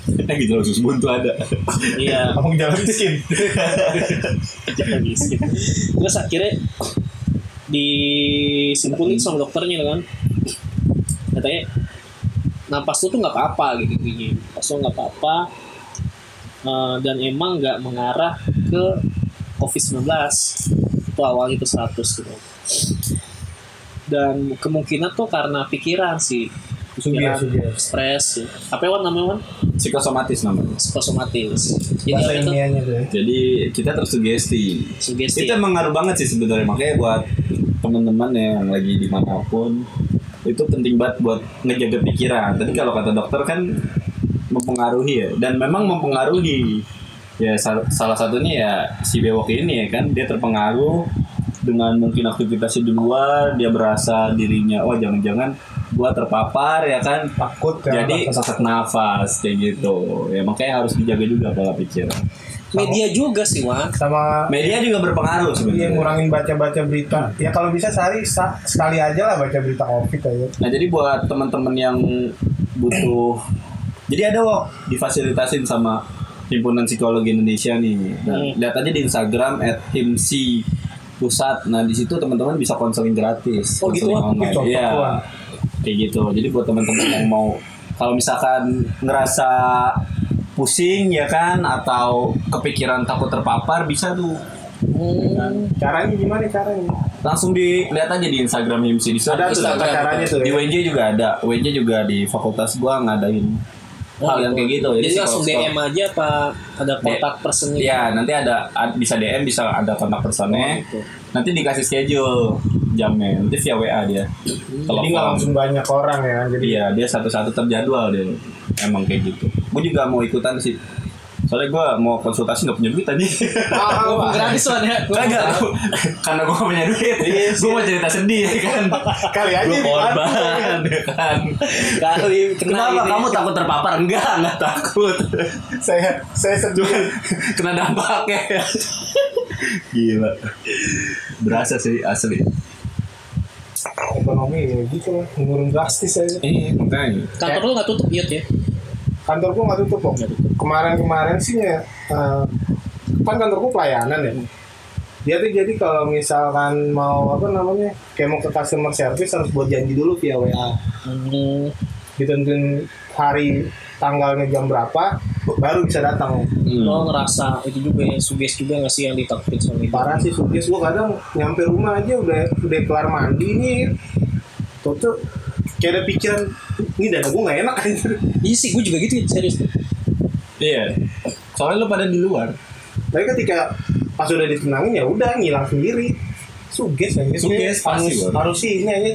Speaker 1: Kita gitu loh sus buntu ada.
Speaker 2: iya
Speaker 3: Kamu jalan miskin.
Speaker 2: jangan miskin terus akhirnya disimpulin sama dokternya kan katanya napas lu tuh nggak apa-apa gitu gini napas lu nggak apa-apa Eh, dan emang nggak mengarah ke COVID-19 itu awalnya itu 100 gitu dan kemungkinan tuh karena pikiran sih pikiran
Speaker 3: Sugih, sugih.
Speaker 2: stres ya. apa Wan namanya Wan?
Speaker 1: Psikosomatis namanya.
Speaker 2: psikosomatis jadi
Speaker 3: Bahasa ilmiahnya tuh ya.
Speaker 1: Jadi kita tersugesti.
Speaker 2: sugesti
Speaker 1: Itu emang ngaruh banget sih sebenarnya makanya buat teman-teman ya yang lagi di mana pun itu penting banget buat ngejaga pikiran. Tadi kalau kata dokter kan mempengaruhi ya dan memang mempengaruhi ya sal- salah satunya ya si bewok ini ya kan dia terpengaruh dengan mungkin aktivitasnya di luar dia berasa dirinya oh jangan-jangan gua terpapar ya kan
Speaker 3: takut ya
Speaker 1: jadi sesak nafas kayak gitu ya makanya harus dijaga juga pola pikir
Speaker 2: Media juga sih, Wan.
Speaker 3: sama
Speaker 1: media juga berpengaruh
Speaker 3: Iya
Speaker 1: sebenarnya
Speaker 3: ngurangin baca-baca berita. Ya kalau bisa sehari sa- sekali aja lah baca berita covid aja.
Speaker 1: nah jadi buat teman-teman yang butuh jadi ada wok difasilitasin sama himpunan psikologi Indonesia nih nah,
Speaker 2: Hmm.
Speaker 1: lihat aja di Instagram at himsi pusat nah di situ teman-teman bisa konseling gratis
Speaker 2: Oh, gitu,
Speaker 1: konseling
Speaker 2: Wak?
Speaker 1: online.
Speaker 3: Cocok,
Speaker 1: Iya. Kayak gitu jadi buat teman-teman yang mau kalau misalkan ngerasa pusing ya kan atau kepikiran takut terpapar bisa tuh
Speaker 2: Hmm.
Speaker 3: Caranya gimana caranya?
Speaker 1: langsung dilihat aja di Instagram himsi di
Speaker 3: Ada tuh
Speaker 2: Instagram,
Speaker 3: caranya tuh.
Speaker 1: di
Speaker 3: ya.
Speaker 1: WJ juga ada WJ juga di fakultas gua ngadain hal yang kayak gitu
Speaker 2: Jadi langsung
Speaker 1: psikolog-
Speaker 2: DM aja apa ada kontak personnya?
Speaker 1: Iya, nanti ada ad- bisa DM, bisa ada kontak personnya.
Speaker 2: gitu.
Speaker 1: Nanti dikasih schedule jamnya. Nanti via WA dia.
Speaker 3: Jadi nggak langsung banyak orang ya. Jadi
Speaker 1: Iya, dia satu-satu terjadwal dia. Emang kayak gitu. Gue juga mau ikutan sih. Soalnya gue mau konsultasi nggak punya duit tadi.
Speaker 2: Oh, gratis ya. Gua
Speaker 1: Kagak, karena gue gak punya duit. gue mau cerita sedih ya kan.
Speaker 3: kali aja
Speaker 1: Gue
Speaker 3: dibantu.
Speaker 1: korban, ya kan.
Speaker 2: Kali kena
Speaker 1: Kenapa
Speaker 2: ini.
Speaker 1: kamu takut terpapar? Enggak, enggak takut.
Speaker 3: Saya saya sedih.
Speaker 1: Kena dampaknya. Gila. Berasa sih asli.
Speaker 3: Ekonomi ya gitu lah, menurun drastis aja.
Speaker 1: Eh, makanya.
Speaker 2: Kantor lu nggak tutup Yud ya?
Speaker 3: Kantor gua nggak tutup kok. Kemarin-kemarin sih ya, eh, kan kantor gua pelayanan ya. Dia tuh jadi kalau misalkan mau apa namanya, kayak mau ke customer service harus buat janji dulu via WA.
Speaker 2: Hmm.
Speaker 3: Ditentuin hari tanggalnya jam berapa, baru bisa datang.
Speaker 1: Hmm.
Speaker 2: Lo ngerasa itu juga ya suges juga nggak sih yang ditakutin sama itu?
Speaker 3: Parah sih sugis gua kadang nyampe rumah aja udah udah kelar mandi nih. Tuh tuh kayak ada pikiran ini dada gua nggak enak anjir.
Speaker 2: Iya sih, gue juga gitu serius.
Speaker 1: Iya. Soalnya lu pada di luar.
Speaker 3: Tapi ketika pas udah ditenangin ya udah ngilang sendiri. Suges aja.
Speaker 1: Suges,
Speaker 3: harus, harus sih ini aja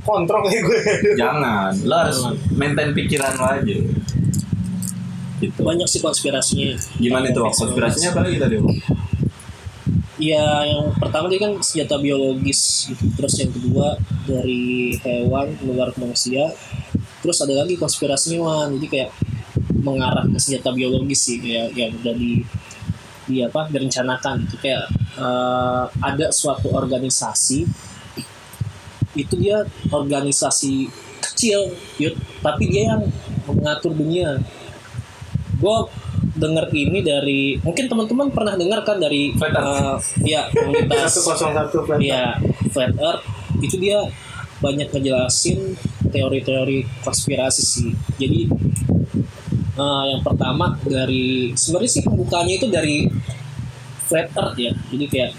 Speaker 3: kontrol kayak gue.
Speaker 1: Jangan. Lo harus maintain pikiran lo aja. Gitu.
Speaker 2: Banyak sih konspirasinya.
Speaker 1: Gimana itu? Konspirasinya apa lagi tadi?
Speaker 2: Iya, yang pertama tadi kan senjata biologis, gitu. terus yang kedua dari hewan menular ke manusia, terus ada lagi konspirasinya Wan, jadi kayak mengarah ke senjata biologis sih kayak yang udah di di apa direncanakan itu kayak eh, ada suatu organisasi itu dia organisasi kecil Yud, tapi dia yang mengatur dunia. Gue denger ini dari mungkin teman-teman pernah dengar kan dari
Speaker 1: Flat
Speaker 2: eh, ya komunitas
Speaker 3: 101 flat.
Speaker 2: ya flat earth. Itu dia banyak ngejelasin teori-teori konspirasi sih. Jadi eh, yang pertama dari sebenarnya sih pembukanya itu dari flat earth ya. Jadi kayak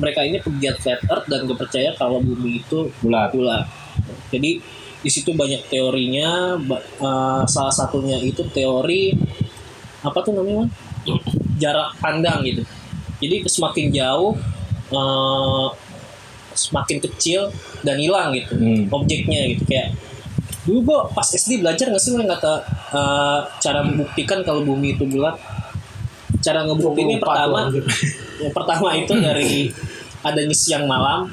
Speaker 2: mereka ini pegiat flat earth dan gak percaya kalau bumi itu
Speaker 1: Bulat.
Speaker 2: bulat. Jadi di situ banyak teorinya. eh, salah satunya itu teori apa tuh namanya? Wan? Jarak pandang gitu. Jadi semakin jauh, eh, semakin kecil dan hilang gitu
Speaker 1: Hmm.
Speaker 2: objeknya gitu kayak dulu gua pas SD belajar nggak sih yang kata eh, cara membuktikan kalau bumi itu bulat cara ngebuktiinnya
Speaker 3: 24
Speaker 2: pertama yang pertama itu dari adanya siang malam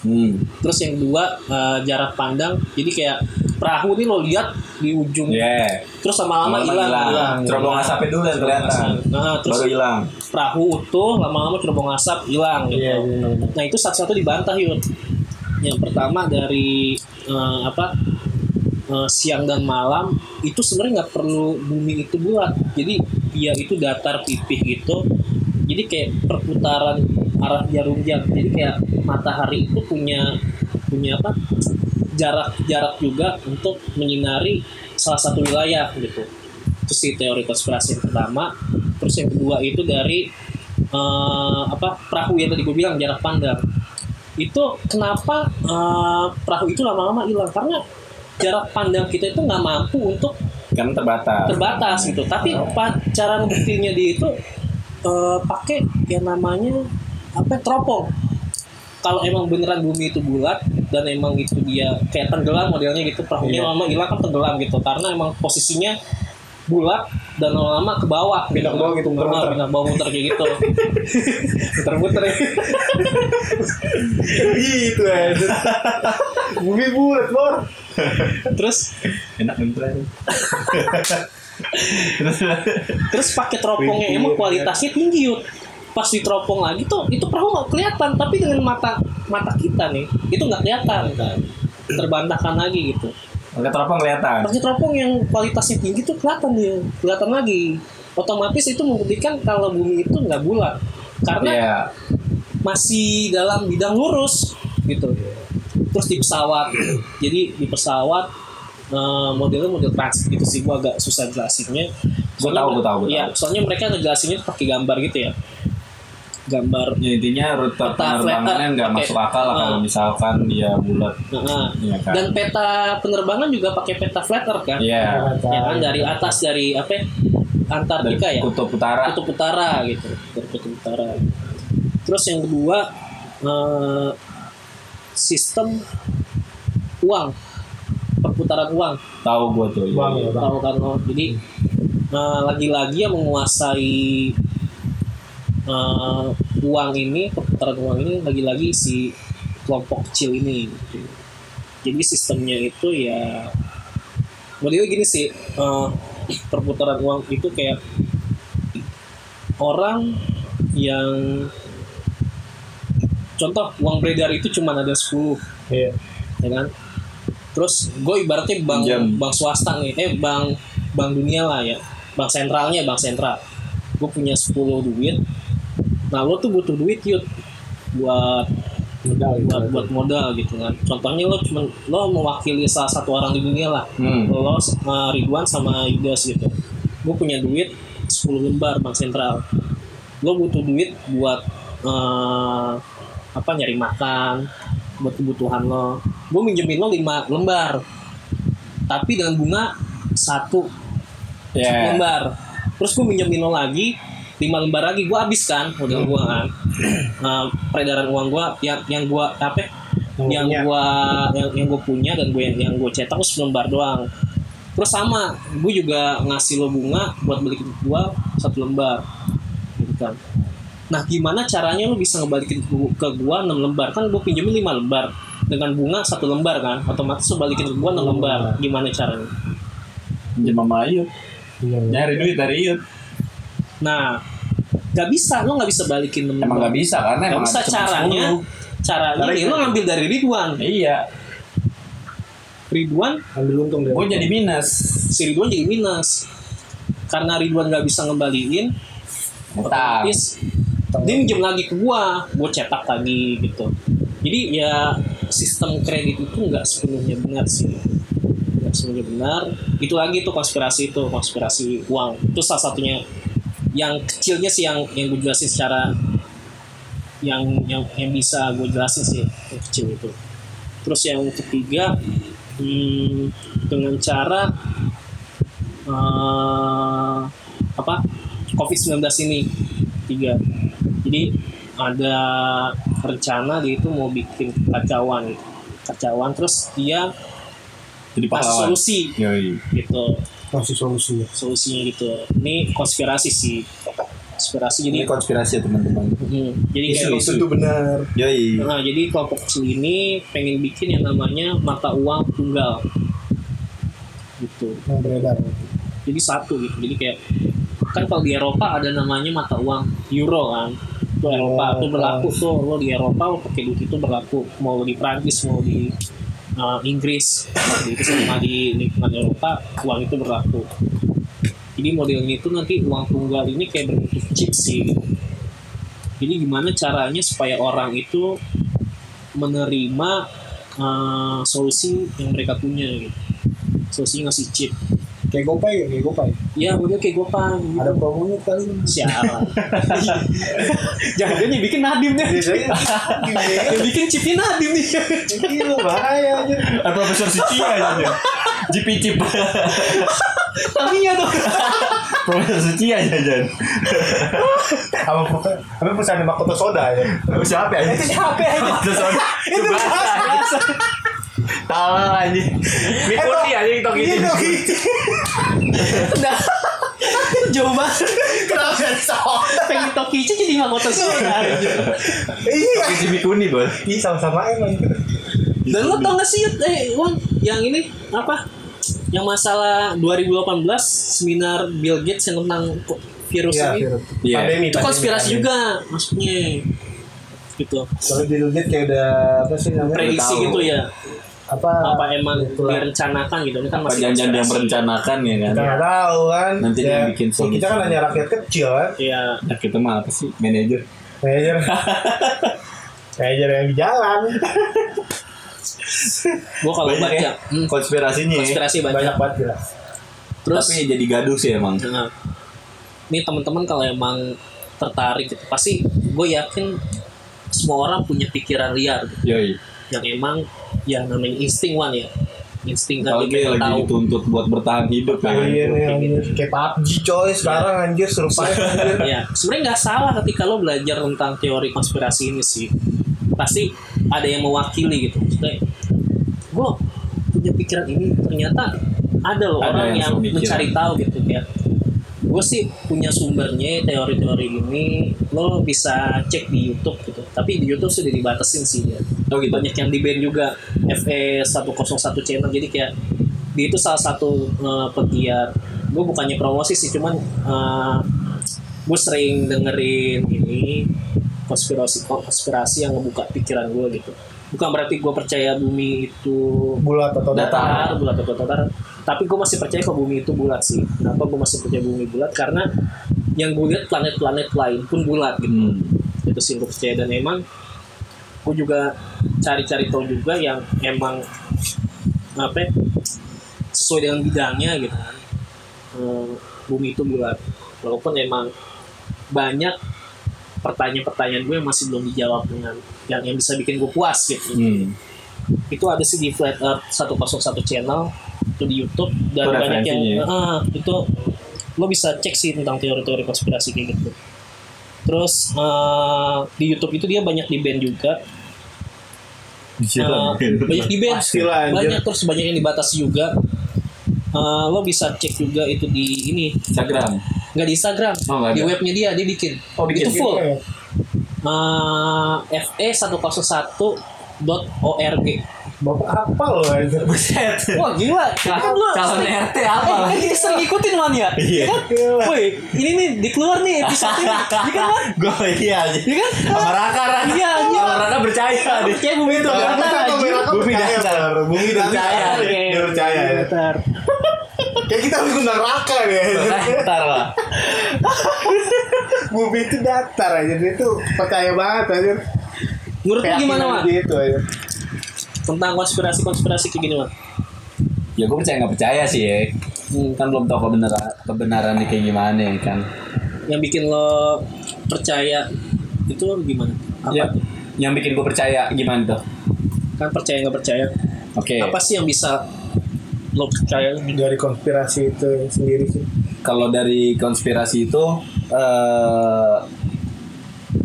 Speaker 1: Hmm.
Speaker 2: terus yang kedua eh, jarak pandang jadi kayak perahu ini lo lihat di ujung
Speaker 1: Yeah.
Speaker 2: terus lama-lama
Speaker 1: Lama-lama
Speaker 2: hilang
Speaker 1: Cerobong asapnya dulu yang kelihatan.
Speaker 2: nah terus
Speaker 1: Baru hilang.
Speaker 2: perahu utuh lama-lama cerobong asap hilang gitu
Speaker 3: Iya, iya, iya.
Speaker 2: nah itu satu-satu dibantah yuk yang pertama dari eh, apa eh, siang dan malam itu sebenarnya nggak perlu bumi itu bulat. Jadi dia itu datar pipih gitu. Jadi kayak perputaran arah jarum jam. Jadi kayak matahari itu punya punya apa? Jarak jarak juga untuk menyinari salah satu wilayah gitu. Itu sih teori konspirasi yang pertama. Terus yang kedua itu dari eh, apa perahu yang tadi gue bilang jarak pandang. Itu kenapa eh, perahu itu lama-lama hilang? Karena jarak pandang kita itu nggak mampu untuk
Speaker 1: Kan terbatas.
Speaker 2: terbatas gitu tapi pa- cara ngebuktinya dia itu eh, pakai yang namanya apa teropong kalau emang beneran bumi itu bulat dan emang itu dia kayak tenggelam modelnya gitu perahunya
Speaker 3: Iya.
Speaker 2: lama hilang kan tenggelam gitu karena emang posisinya bulat dan lama-lama ke bawah.
Speaker 3: Pindah ke bawah gitu, muter-muter.
Speaker 2: pindah ke bawah muter kayak gitu. Muter-muter. Ya
Speaker 3: gitu aja bumi bulat lor
Speaker 2: terus?
Speaker 1: Enak beneran terus?
Speaker 2: Terus pakai teropongnya emang
Speaker 3: iya,
Speaker 2: kualitasnya tinggi yuk pas diteropong lagi tuh itu perahu nggak kelihatan tapi dengan mata mata kita nih itu nggak kelihatan kan? Terbantahkan lagi gitu
Speaker 1: pakai teropong kelihatan.
Speaker 2: Pakai teropong yang kualitasnya tinggi tuh kelihatan dia. Kelihatan lagi. Otomatis itu membuktikan kalau bumi itu nggak bulat. Karena
Speaker 1: Iya.
Speaker 2: masih dalam bidang lurus gitu. Terus di pesawat. Jadi di pesawat eh, modelnya model transit gitu sih. Gua agak susah jelasinnya.
Speaker 1: Gua tahu, gua tahu,
Speaker 2: iya soalnya mereka ngejelasinnya pakai gambar gitu ya gambar
Speaker 1: Ya, intinya rute
Speaker 2: Peta
Speaker 1: penerbangannya
Speaker 2: flatter.
Speaker 1: nggak masuk akal lah kalau
Speaker 2: Ah.
Speaker 1: misalkan dia bulat
Speaker 2: Nah,
Speaker 1: Iya kan?
Speaker 2: dan peta penerbangan juga pakai peta flat earth kan
Speaker 1: Iya.
Speaker 2: ya kan dari atas dari apa ya?
Speaker 1: Dari
Speaker 2: Antartika ya
Speaker 1: kutub utara.
Speaker 2: kutub utara gitu dari kutub utara terus yang kedua eh, sistem uang perputaran uang
Speaker 1: Tahu gua tuh. iya, iya.
Speaker 3: ya,
Speaker 2: tahu kan lo jadi eh, lagi-lagi yang menguasai eh, uang ini perputaran uang ini lagi-lagi si kelompok kecil ini gitu. jadi sistemnya itu ya modelnya gini sih eh, perputaran uang itu kayak orang yang contoh uang beredar itu cuma ada 10
Speaker 3: iya
Speaker 2: ya kan terus gue ibaratnya bank
Speaker 1: Pinjam.
Speaker 2: bank swasta nih eh bank bank dunia lah ya bank sentralnya bank sentral gue punya 10 duit nah lo tuh butuh duit yud buat
Speaker 3: modal
Speaker 2: buat buat modal gitu kan. Contohnya lo cuma lo mewakili salah satu orang di dunia lah.
Speaker 1: Hmm.
Speaker 2: lo sama Ridwan sama Yudas gitu. Gue punya duit 10 lembar bank sentral. Lo butuh duit buat eh, apa nyari makan buat kebutuhan lo. Gue minjemin lo 5 lembar. Tapi dengan bunga satu. Satu lembar. Terus gue minjemin lo lagi lima lembar lagi gue habis kan modal gue kan Eh, peredaran uang gue yang yang gue apa ya? yang gua yang yang gue punya dan gue yang yang gue cetak tuh selembar doang terus sama gue juga ngasih lo bunga buat balikin ke gue satu lembar gitu kan nah gimana caranya lo bisa ngebalikin ke, gue enam lembar kan gue pinjemin lima lembar dengan bunga satu lembar kan otomatis lo balikin ke gue enam lembar gimana caranya
Speaker 1: Pinjam sama Ayut.
Speaker 3: Iya, iya.
Speaker 1: Nyari duit dari Ayut.
Speaker 2: Nah nggak bisa lo nggak bisa balikin enam
Speaker 1: Emang nggak bisa karena emang
Speaker 2: bisa
Speaker 1: ada cuma
Speaker 2: caranya
Speaker 1: 10.
Speaker 2: caranya
Speaker 1: Caranya
Speaker 2: lo ngambil dari Ridwan.
Speaker 1: Iya.
Speaker 2: Ridwan
Speaker 3: ambil untung dari
Speaker 1: Gue jadi minus.
Speaker 2: si Ridwan jadi minus. Karena Ridwan nggak bisa ngembaliin otomatis dia minjem lagi ke gua gua cetak lagi gitu. Jadi ya sistem kredit itu nggak sepenuhnya benar sih. Nggak sepenuhnya benar. Itu lagi tuh konspirasi itu konspirasi uang. Itu salah satunya yang kecilnya sih yang yang gue jelasin secara yang yang yang bisa gue jelasin sih yang kecil itu. Terus yang ketiga hmm, dengan cara eh, apa COVID-19 ini tiga. Jadi ada rencana dia itu mau bikin kacauan. Kacauan terus dia
Speaker 1: Jadi pahlawan.
Speaker 2: solusi.
Speaker 1: Yoi.
Speaker 2: gitu
Speaker 3: masih solusi
Speaker 2: solusinya gitu ini konspirasi sih konspirasi
Speaker 1: Ini
Speaker 2: jadi
Speaker 1: konspirasi ya teman-teman.
Speaker 2: Hmm, jadi kayak
Speaker 1: Isu-isu.
Speaker 3: itu benar
Speaker 1: Yoi.
Speaker 2: Nah, jadi kelompok kecil ini pengen bikin yang namanya mata uang tunggal. Gitu.
Speaker 3: yang beredar
Speaker 2: Jadi satu gitu. Jadi kayak kan kalau di Eropa ada namanya mata uang euro kan. Itu Eropa
Speaker 3: Oh,
Speaker 2: tuh berlaku tuh lo di Eropa lo pakai duit itu berlaku mau di Prancis mau di uh, Inggris gitu sama di lingkungan Eropa uang itu berlaku. Jadi modelnya itu nanti uang tunggal ini kayak berbentuk chip sih. Jadi gimana caranya supaya orang itu menerima uh, solusi yang mereka punya gitu. Solusi ngasih chip.
Speaker 3: Kayak gopay ya kayak gopay
Speaker 2: Ya model kayak gue pan.
Speaker 3: ada promonya kali
Speaker 2: Sialan. Jangan dia bikin Nadim nih.
Speaker 3: biasanya
Speaker 2: yang bikin chipnya Nadim nih.
Speaker 3: gila bahaya aja
Speaker 1: Ah, Profesor Suci aja dia. GP chip.
Speaker 2: Tapi ya tuh.
Speaker 1: Profesor Suci aja Jan.
Speaker 3: apa apa perusahaan Makoto Soda ya
Speaker 1: Siapa ya?
Speaker 3: itu siapa ya
Speaker 1: Profesor Soda. Itu bahasa. Tahu. Mikuti anjing tok
Speaker 3: Iya,
Speaker 1: ini.
Speaker 3: dong, gitu.
Speaker 2: Udah. jauh banget.
Speaker 3: Kenapa jadi soal?
Speaker 2: Pengen Tokichi jadi Makoto Soda.
Speaker 3: Iya.
Speaker 1: Pakai Jimmy Kuni bos.
Speaker 3: Ih sama-sama emang.
Speaker 2: Dan lo tau gak sih, eh Wan, yang ini apa? Yang masalah 2018 seminar Bill Gates yang tentang virus
Speaker 3: Iya,
Speaker 2: ini.
Speaker 3: virus.
Speaker 1: Iya.
Speaker 3: Pandemi.
Speaker 2: Itu konspirasi juga maksudnya. Gitu.
Speaker 3: Kalau di Lugit kayak udah apa sih namanya?
Speaker 2: Prediksi
Speaker 1: tahu.
Speaker 2: gitu ya.
Speaker 3: Apa?
Speaker 2: Apa emang
Speaker 3: Itulah.
Speaker 2: direncanakan gitu. Ini kan
Speaker 1: Apa
Speaker 2: masih
Speaker 1: janjian yang merencanakan ya kan?
Speaker 3: Kita nggak tahu kan.
Speaker 1: Nanti
Speaker 3: Ya,
Speaker 1: dia bikin
Speaker 3: ya
Speaker 1: solusi.
Speaker 3: Kita kan hanya rakyat kecil kan.
Speaker 2: Iya.
Speaker 1: Nah, kita mah apa sih manajer?
Speaker 3: Manajer. Manajer yang di jalan.
Speaker 2: Gua kalau
Speaker 1: Banyak
Speaker 2: baca
Speaker 1: ya
Speaker 2: hmm,
Speaker 1: konspirasinya. ya.
Speaker 2: konspirasi banyak.
Speaker 3: Banyak banget gila.
Speaker 2: Terus
Speaker 1: Tapi jadi gaduh sih emang.
Speaker 2: Nah, ini teman-teman kalau emang tertarik gitu, pasti gue yakin semua orang punya pikiran liar gitu,
Speaker 1: Yoi.
Speaker 2: yang emang ya namanya insting one ya, insting kan
Speaker 1: lagi
Speaker 2: tahu.
Speaker 1: dituntut buat bertahan hidup kan.
Speaker 3: Iya nih anjir. kayak PUBG coy sekarang anjir survive anjir.
Speaker 2: Ya, sebenarnya nggak salah ketika lo belajar tentang teori konspirasi ini sih. Pasti ada yang mewakili gitu. Maksudnya, gue punya pikiran ini ternyata ada loh
Speaker 1: Ada
Speaker 2: orang
Speaker 1: yang
Speaker 2: yang mencari tahu gitu ya. Gue sih punya sumbernya teori-teori ini lo bisa cek di YouTube gitu. Tapi di YouTube sudah dibatasin sih dia.
Speaker 1: Oh gitu.
Speaker 2: Banyak yang di band juga FE 101 channel jadi kayak dia itu salah satu eh, pegiat gue bukannya promosi sih cuman eh, gue sering dengerin ini konspirasi konspirasi yang ngebuka pikiran gue gitu bukan berarti gue percaya bumi itu
Speaker 3: bulat atau
Speaker 1: Datar.
Speaker 2: datar bulat atau datar tapi gue masih percaya kalau bumi itu bulat sih kenapa gue masih percaya bumi bulat karena yang gue lihat planet-planet lain pun bulat gitu
Speaker 1: Hmm.
Speaker 2: Itu sih gue percaya dan emang gue juga cari-cari tahu juga yang emang apa ya, sesuai dengan bidangnya gitu kan. Eh, bumi itu bulat. Walaupun emang banyak pertanyaan-pertanyaan gue yang masih belum dijawab dengan yang yang bisa bikin gue puas gitu.
Speaker 1: Hmm.
Speaker 2: itu ada sih di Flat Earth 101 channel itu di YouTube dan banyak yang
Speaker 1: ya?
Speaker 2: Ah, itu lo bisa cek sih tentang teori-teori konspirasi kayak gitu terus eh, di YouTube itu dia banyak di band juga
Speaker 1: Gila,
Speaker 2: Eh,
Speaker 1: men.
Speaker 2: banyak di band banyak terus banyak yang dibatasi juga. Eh, lo bisa cek juga itu di ini.
Speaker 1: Instagram.
Speaker 2: nggak di Instagram.
Speaker 1: Oh, nggak
Speaker 2: di webnya dia dia bikin.
Speaker 1: Oh, bikin.
Speaker 2: itu full.
Speaker 3: Iya.
Speaker 2: Eh, fe 101.org
Speaker 3: Bapak apa lo anjir?
Speaker 1: Buset.
Speaker 2: Wah gila, kan lu
Speaker 1: calon RT apa
Speaker 2: Eh,
Speaker 1: lagi?
Speaker 2: kita sering ngikutin man ya.
Speaker 1: Iya.
Speaker 3: Gila.
Speaker 2: Woi, ini nih dikeluar nih episode ini. Iya kan man?
Speaker 1: Gue iya aja.
Speaker 2: Iya kan?
Speaker 1: Sama Raka Raka.
Speaker 2: Iya, iya.
Speaker 1: Sama Raka percaya.
Speaker 2: Percaya bumi itu datar
Speaker 1: Bumi datar.
Speaker 3: Bar. Bumi datar.
Speaker 1: Percaya.
Speaker 3: Dia percaya ya.
Speaker 2: datar.
Speaker 3: Kayak kita harus undang Raka nih.
Speaker 1: Ntar lah.
Speaker 3: Bumi itu datar aja dia tuh percaya banget aja.
Speaker 2: Menurut lu gimana man?
Speaker 3: Gitu aja.
Speaker 2: Tentang konspirasi-konspirasi kayak gini man?
Speaker 1: Ya gue percaya nggak percaya sih ya.
Speaker 2: Hmm,
Speaker 1: Kan belum tahu kebenaran kebenarannya kayak gimana ya kan.
Speaker 2: yang bikin lo percaya itu gimana? Apa?
Speaker 1: Ya, yang bikin gue percaya gimana tuh?
Speaker 2: Kan percaya nggak percaya?
Speaker 1: Oke.
Speaker 2: Apa sih yang bisa lo percaya?
Speaker 3: Dari konspirasi itu sendiri sih.
Speaker 1: Kalau dari konspirasi itu eh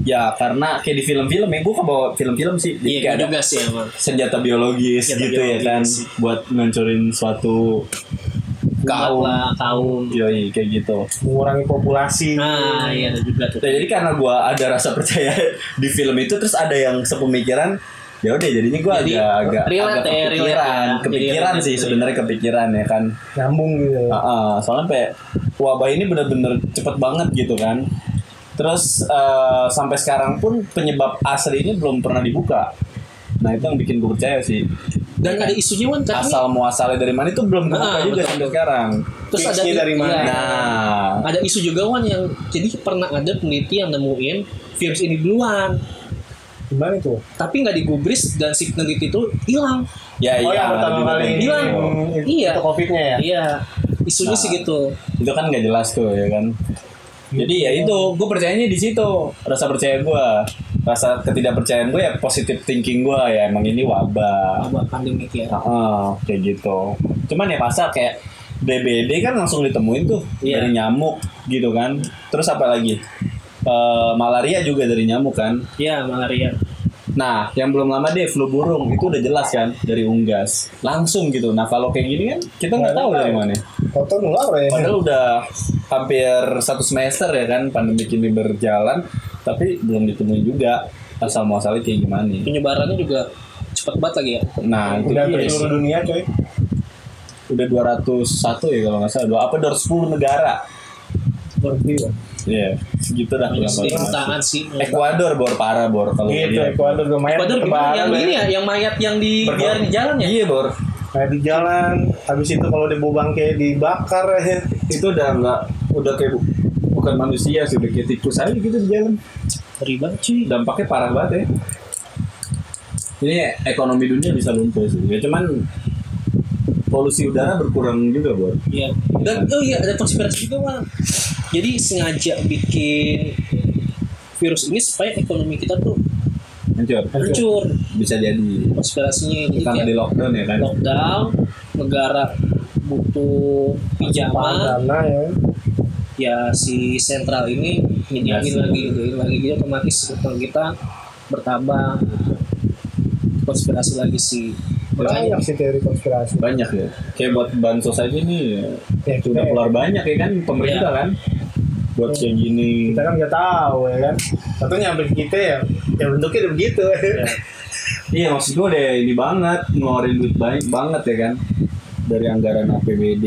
Speaker 1: ya karena kayak di film-film ya gue kebawa film-film sih. Jadi
Speaker 2: Iya,
Speaker 1: kayak
Speaker 2: gue
Speaker 1: ada
Speaker 2: juga sih
Speaker 1: senjata biologis
Speaker 2: Senjata
Speaker 1: gitu ya kan
Speaker 2: biologis.
Speaker 1: buat ngancurin suatu kaum.
Speaker 2: lah kaum.
Speaker 1: Yoi kayak gitu.
Speaker 3: Mengurangi populasi.
Speaker 2: Nah, iya ada juga tuh.
Speaker 1: Nah, jadi karena gue ada rasa percaya di film itu terus ada yang sepemikiran ya udah jadinya gue
Speaker 2: Jadi,
Speaker 1: agak agak
Speaker 2: relate
Speaker 1: agak
Speaker 2: ya,
Speaker 1: kepikiran
Speaker 2: ya.
Speaker 1: kepikiran
Speaker 2: Jadi
Speaker 1: sih sebenarnya kepikiran ya kan
Speaker 3: Nyambung gitu.
Speaker 1: Ah, ah, soalnya kayak wabah ini bener-bener cepet banget gitu kan terus eh, sampai sekarang pun penyebab aslinya belum pernah dibuka nah itu yang bikin gue percaya sih
Speaker 2: Dan ada isunya kan
Speaker 1: asal muasalnya dari mana itu belum kebuka
Speaker 2: Nah,
Speaker 1: juga
Speaker 2: betul.
Speaker 1: sampai sekarang
Speaker 2: terus ada
Speaker 3: Fixnya dari mana?
Speaker 2: iya.
Speaker 1: nah
Speaker 2: ada isu juga Wan yang jadi pernah ada peneliti yang nemuin virus ini duluan
Speaker 3: Gimana tuh?
Speaker 2: tapi nggak digubris dan si peneliti itu hilang
Speaker 1: ya
Speaker 3: Oh
Speaker 1: iya
Speaker 3: yang pertama kali ini.
Speaker 1: gitu.
Speaker 2: Hilang.
Speaker 3: itu,
Speaker 2: Iya.
Speaker 3: itu covidnya ya?
Speaker 2: iya isunya
Speaker 1: Nah.
Speaker 2: sih gitu
Speaker 1: itu kan nggak jelas tuh ya kan jadi ya itu gue percayanya di situ. Rasa percaya gue rasa ketidakpercayaan gue ya positive thinking gue ya. Emang ini wabah.
Speaker 2: Wabah pandemik ya
Speaker 1: Heeh, kayak gitu. Cuman ya masa kayak DBD kan langsung ditemuin tuh
Speaker 2: Iya.
Speaker 1: dari nyamuk gitu kan. Terus apa lagi? Eh, malaria juga dari nyamuk kan.
Speaker 2: Iya malaria
Speaker 1: nah yang belum lama deh flu burung. Itu udah jelas kan dari unggas. Langsung gitu. Nah kalau kayak gini kan kita nggak tahu
Speaker 3: tahu.
Speaker 1: dari mana.
Speaker 3: Toto nular ya?
Speaker 1: padahal udah hampir satu semester ya kan pandemi ini berjalan. Tapi belum ditemui juga asal muasalnya kayak gimana.
Speaker 2: Penyebarannya juga cepat banget lagi ya?
Speaker 1: Nah itu
Speaker 3: Udah
Speaker 1: sih.
Speaker 3: seluruh dunia coy.
Speaker 1: udah 201 ya kalau nggak salah. Dua apa 210 negara Iya, segitu dah.
Speaker 2: Ini jutaan sih
Speaker 1: Ekuador bor parah bor kalau
Speaker 3: Gitu,
Speaker 1: lihat.
Speaker 3: Ekuador lumayan.
Speaker 2: Gimana
Speaker 3: bertebaran
Speaker 2: yang
Speaker 3: ya.
Speaker 2: ini ya, yang mayat yang dibiarin di jalan ya?
Speaker 1: Iya bor,
Speaker 3: Kayak di jalan, habis itu kalau dibawa bangke dibakar ya.
Speaker 1: itu udah nggak udah kayak bu- bukan manusia sih udah kayak tikus aja gitu di jalan.
Speaker 2: Banget cuy.
Speaker 1: Dampaknya parah banget ya. Ini ekonomi dunia bisa lumpuh sih. Ya cuman polusi udara berkurang juga bor.
Speaker 2: Iya. Dan oh iya ada konspirasi juga bang. Jadi sengaja bikin virus ini supaya ekonomi kita tuh
Speaker 1: Hancur.
Speaker 2: hancur.
Speaker 1: Bisa jadi.
Speaker 2: Konspirasinya jadi
Speaker 1: Karena di lockdown ya kan.
Speaker 2: lockdown, negara butuh pinjaman,
Speaker 3: Dana ya.
Speaker 2: ya si sentral ini nyediain
Speaker 1: Ngasih.
Speaker 2: lagi gitu, lagi gitu otomatis utang kita bertambah. Konspirasi lagi sih.
Speaker 3: Banyak sih teori konspirasi.
Speaker 1: Banyak ya. Kayak buat bansos aja nih
Speaker 3: Ya,
Speaker 1: sudah
Speaker 3: kita,
Speaker 1: keluar banyak ya kan pemerintah kan. Buat kayak gini.
Speaker 3: kita kan nggak tahu ya kan. Satu nyampe kita ya, ya bentuknya udah begitu.
Speaker 1: Iya maksud gue udah ini banget ngeluarin duit banyak banget ya kan dari anggaran APBD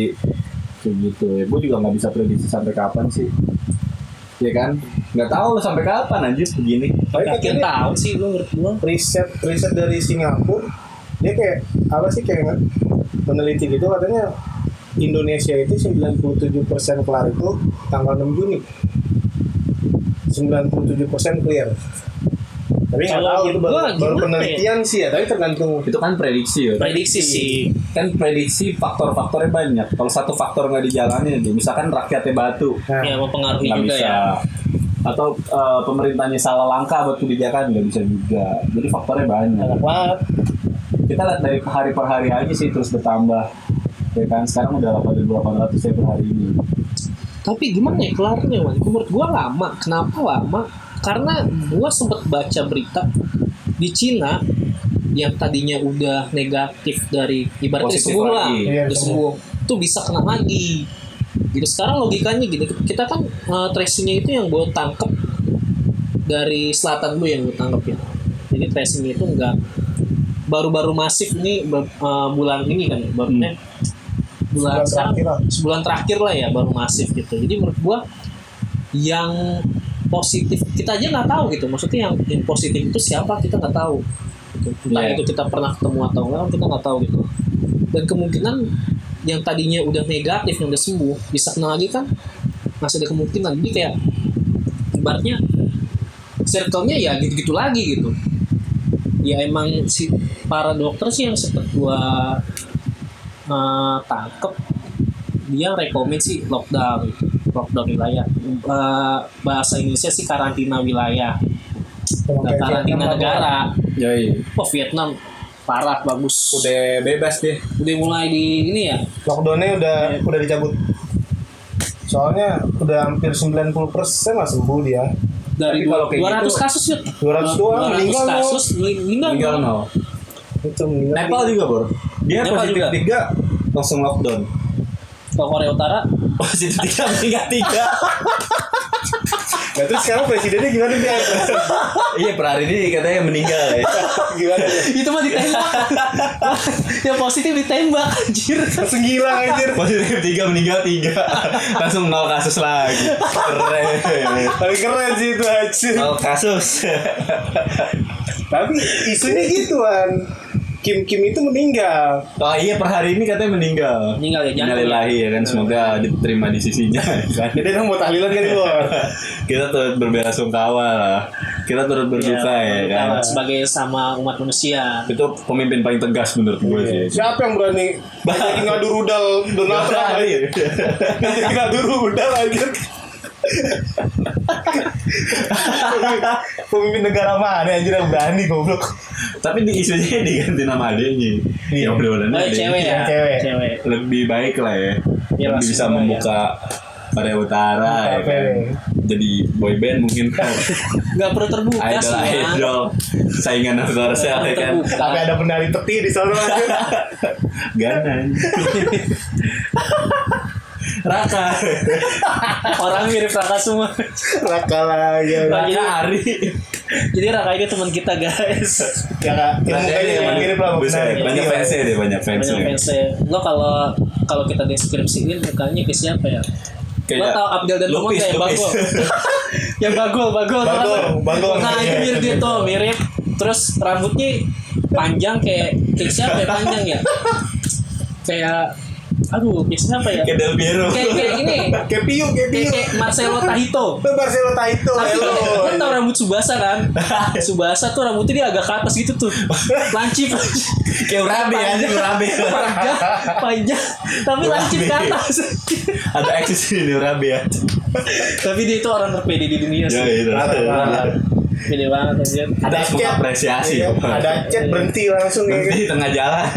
Speaker 1: kayak gitu ya. Gue juga nggak bisa prediksi sampai kapan sih. Ya kan? Nggak tahu sampai kapan anjir begini.
Speaker 3: Tapi katanya
Speaker 2: tahu sih lu menurut gua.
Speaker 3: riset riset dari Singapura dia kayak apa sih kayak peneliti gitu katanya Indonesia itu 97% kelar itu tanggal 6 Juni 97% clear tapi nggak
Speaker 2: Kalau
Speaker 3: tahu itu baru,
Speaker 2: gua
Speaker 3: baru
Speaker 2: gimana
Speaker 3: penelitian sih ya tapi tergantung
Speaker 1: Itu kan prediksi ya.
Speaker 2: Prediksi sih.
Speaker 1: Kan prediksi faktor-faktornya banyak. Kalau satu faktor nggak dijalani, misalkan rakyatnya batu,
Speaker 3: nah,
Speaker 2: Ya mempengaruhi
Speaker 1: nggak
Speaker 2: juga
Speaker 1: bisa.
Speaker 2: ya.
Speaker 1: Atau eh, pemerintahnya salah langkah buat kebijakan nggak bisa juga. Jadi faktornya banyak. kita lihat dari hari per hari aja sih terus bertambah ya kan sekarang udah 8.800 ya per hari ini
Speaker 2: Tapi gimana ya kelarnya Wan? Menurut gua lama. Kenapa lama? Karena gua sempet baca berita di Cina yang tadinya udah negatif dari ibaratnya sembuh lah,
Speaker 1: lagi.
Speaker 3: Iya,
Speaker 2: udah sembuh, tuh bisa kena lagi. Gitu sekarang logikanya gitu, kita kan uh, tracingnya itu yang gue tangkep dari selatan dulu yang gue tangkep ya. Jadi tracingnya itu enggak baru-baru masif ini ber- uh, bulan ini kan, barunya bulan
Speaker 3: terakhir lah.
Speaker 2: sebulan terakhir lah ya baru masif gitu jadi menurut gua yang positif kita aja nggak tahu gitu maksudnya yang, yang positif itu siapa kita nggak tahu gitu. entah
Speaker 1: Iya.
Speaker 2: itu kita pernah ketemu atau enggak kita nggak tahu gitu dan kemungkinan yang tadinya udah negatif yang udah sembuh bisa kena lagi kan masih ada kemungkinan jadi kayak ibaratnya circle-nya ya gitu-gitu lagi gitu ya emang si para dokter sih yang sempet gua tangkep dia rekomend sih lockdown lockdown wilayah. Eh, bahasa Indonesia sih karantina wilayah.
Speaker 3: Kalau
Speaker 2: nggak
Speaker 3: kayak
Speaker 2: karantina
Speaker 3: Vietnam
Speaker 2: negara.
Speaker 1: Yoi.
Speaker 2: oh Vietnam. Parah bagus.
Speaker 1: Udah bebas deh.
Speaker 2: Udah mulai di ini ya?
Speaker 3: Lockdownnya udah udah dicabut. Soalnya udah hampir 90% lah sembuh dia.
Speaker 2: Dari
Speaker 1: Tapi kalau kayak
Speaker 2: 200
Speaker 1: gitu-
Speaker 2: kasus ya
Speaker 3: 200 doang,
Speaker 2: 200
Speaker 3: meninggal
Speaker 2: kasus meninggal nol.
Speaker 1: nol.
Speaker 3: Itu meninggal.
Speaker 1: Nepal juga bor dia
Speaker 2: Nepal
Speaker 1: positif
Speaker 2: juga.
Speaker 1: tiga langsung lockdown.
Speaker 2: Ke Korea Utara?
Speaker 1: Positif tiga meninggal tiga.
Speaker 3: Nah terus sekarang presidennya gimana dia
Speaker 1: iya per hari ini katanya meninggal ya.
Speaker 3: Gimana?
Speaker 2: Itu mah ditembak. Yang positif ditembak anjir.
Speaker 3: Langsung gila anjir.
Speaker 1: Positif tiga meninggal tiga. Langsung nol kasus lagi. Keren.
Speaker 3: Paling keren sih itu anjir.
Speaker 1: Nol kasus.
Speaker 3: Tapi isunya gituan Kim Kim itu meninggal
Speaker 1: Oh iya per hari ini katanya meninggal.
Speaker 2: Meninggal ya, jantung
Speaker 1: Innalillahi ya kan semoga diterima di sisinya kan.
Speaker 3: jadi kan mau tahlilan kan itu.
Speaker 1: Kita turut berbela-sungkawa lah. Kita turut berduka ya, kan.
Speaker 2: sebagai sama umat manusia
Speaker 1: Itu pemimpin paling tegas menurut gue sih.
Speaker 3: siapa yang berani jadi ngadu rudal Donald Trump
Speaker 1: Iya.
Speaker 3: ngadu rudal anjir pemimpin negara mana anjir yang berani goblok
Speaker 1: Tapi di isunya diganti nama adanya.
Speaker 3: Iya.
Speaker 1: Ya mudah-mudahan
Speaker 2: oh,
Speaker 1: adanya
Speaker 2: cewek ya
Speaker 3: Cewek.
Speaker 2: cewek
Speaker 1: lebih baik lah ya.
Speaker 2: Iya,
Speaker 1: Lebih bisa
Speaker 2: ya.
Speaker 1: membuka Korea Utara ya kan. Jadi boy band mungkin kan.
Speaker 2: nggak perlu terbuka
Speaker 1: idol
Speaker 2: sih ya
Speaker 1: idol saingan Korsel ya kan.
Speaker 3: tapi ada penari peti di sana anjir
Speaker 1: Gana.
Speaker 2: Raka. Orang mirip Raka semua.
Speaker 3: Raka lagi.
Speaker 2: Raka
Speaker 1: Raka Ari.
Speaker 2: Jadi Raka ini teman kita guys.
Speaker 3: Ya. Ya, mukanya
Speaker 1: ini
Speaker 3: yang
Speaker 1: emang
Speaker 3: mirip lah. benar.
Speaker 1: banyak
Speaker 3: Iya.
Speaker 1: fansnya deh, banyak fansnya.
Speaker 2: Banyak fansnya. Lo kalau kalau kita deskripsiin mukanya ke siapa ya? Lo tau Abdel dan
Speaker 1: Lupis,
Speaker 2: kayak bagol. yang bagol, bagol. tau
Speaker 3: Bagol,
Speaker 2: kan?
Speaker 3: bagol.
Speaker 2: Nah itu mirip dia tuh, mirip. Terus rambutnya panjang kayak kayak siapa ya panjang ya? Kayak aduh kayak siapa ya?
Speaker 1: Kayak Del Piero.
Speaker 2: Kayak kayak ini.
Speaker 3: Kayak Piu, kayak Piu.
Speaker 2: kayak Marcelo Tahito.
Speaker 3: Marcelo Taito.
Speaker 2: Tapi
Speaker 3: hello.
Speaker 2: lo tau rambut Subasa kan? Subasa tuh rambutnya dia agak ke atas gitu tuh. Lancip.
Speaker 1: Kayak Urabe ya. Urabe.
Speaker 2: panjang, panjang, tapi lancip ke atas.
Speaker 1: Ada eksis ini Urabe ya.
Speaker 2: tapi dia itu orang terpede di dunia
Speaker 1: Ya
Speaker 2: sih.
Speaker 1: itu.
Speaker 2: Pede banget anjir.
Speaker 1: Ada mengapresiasi.
Speaker 3: Iya, Ada chat berhenti langsung ya.
Speaker 1: Berhenti di tengah jalan.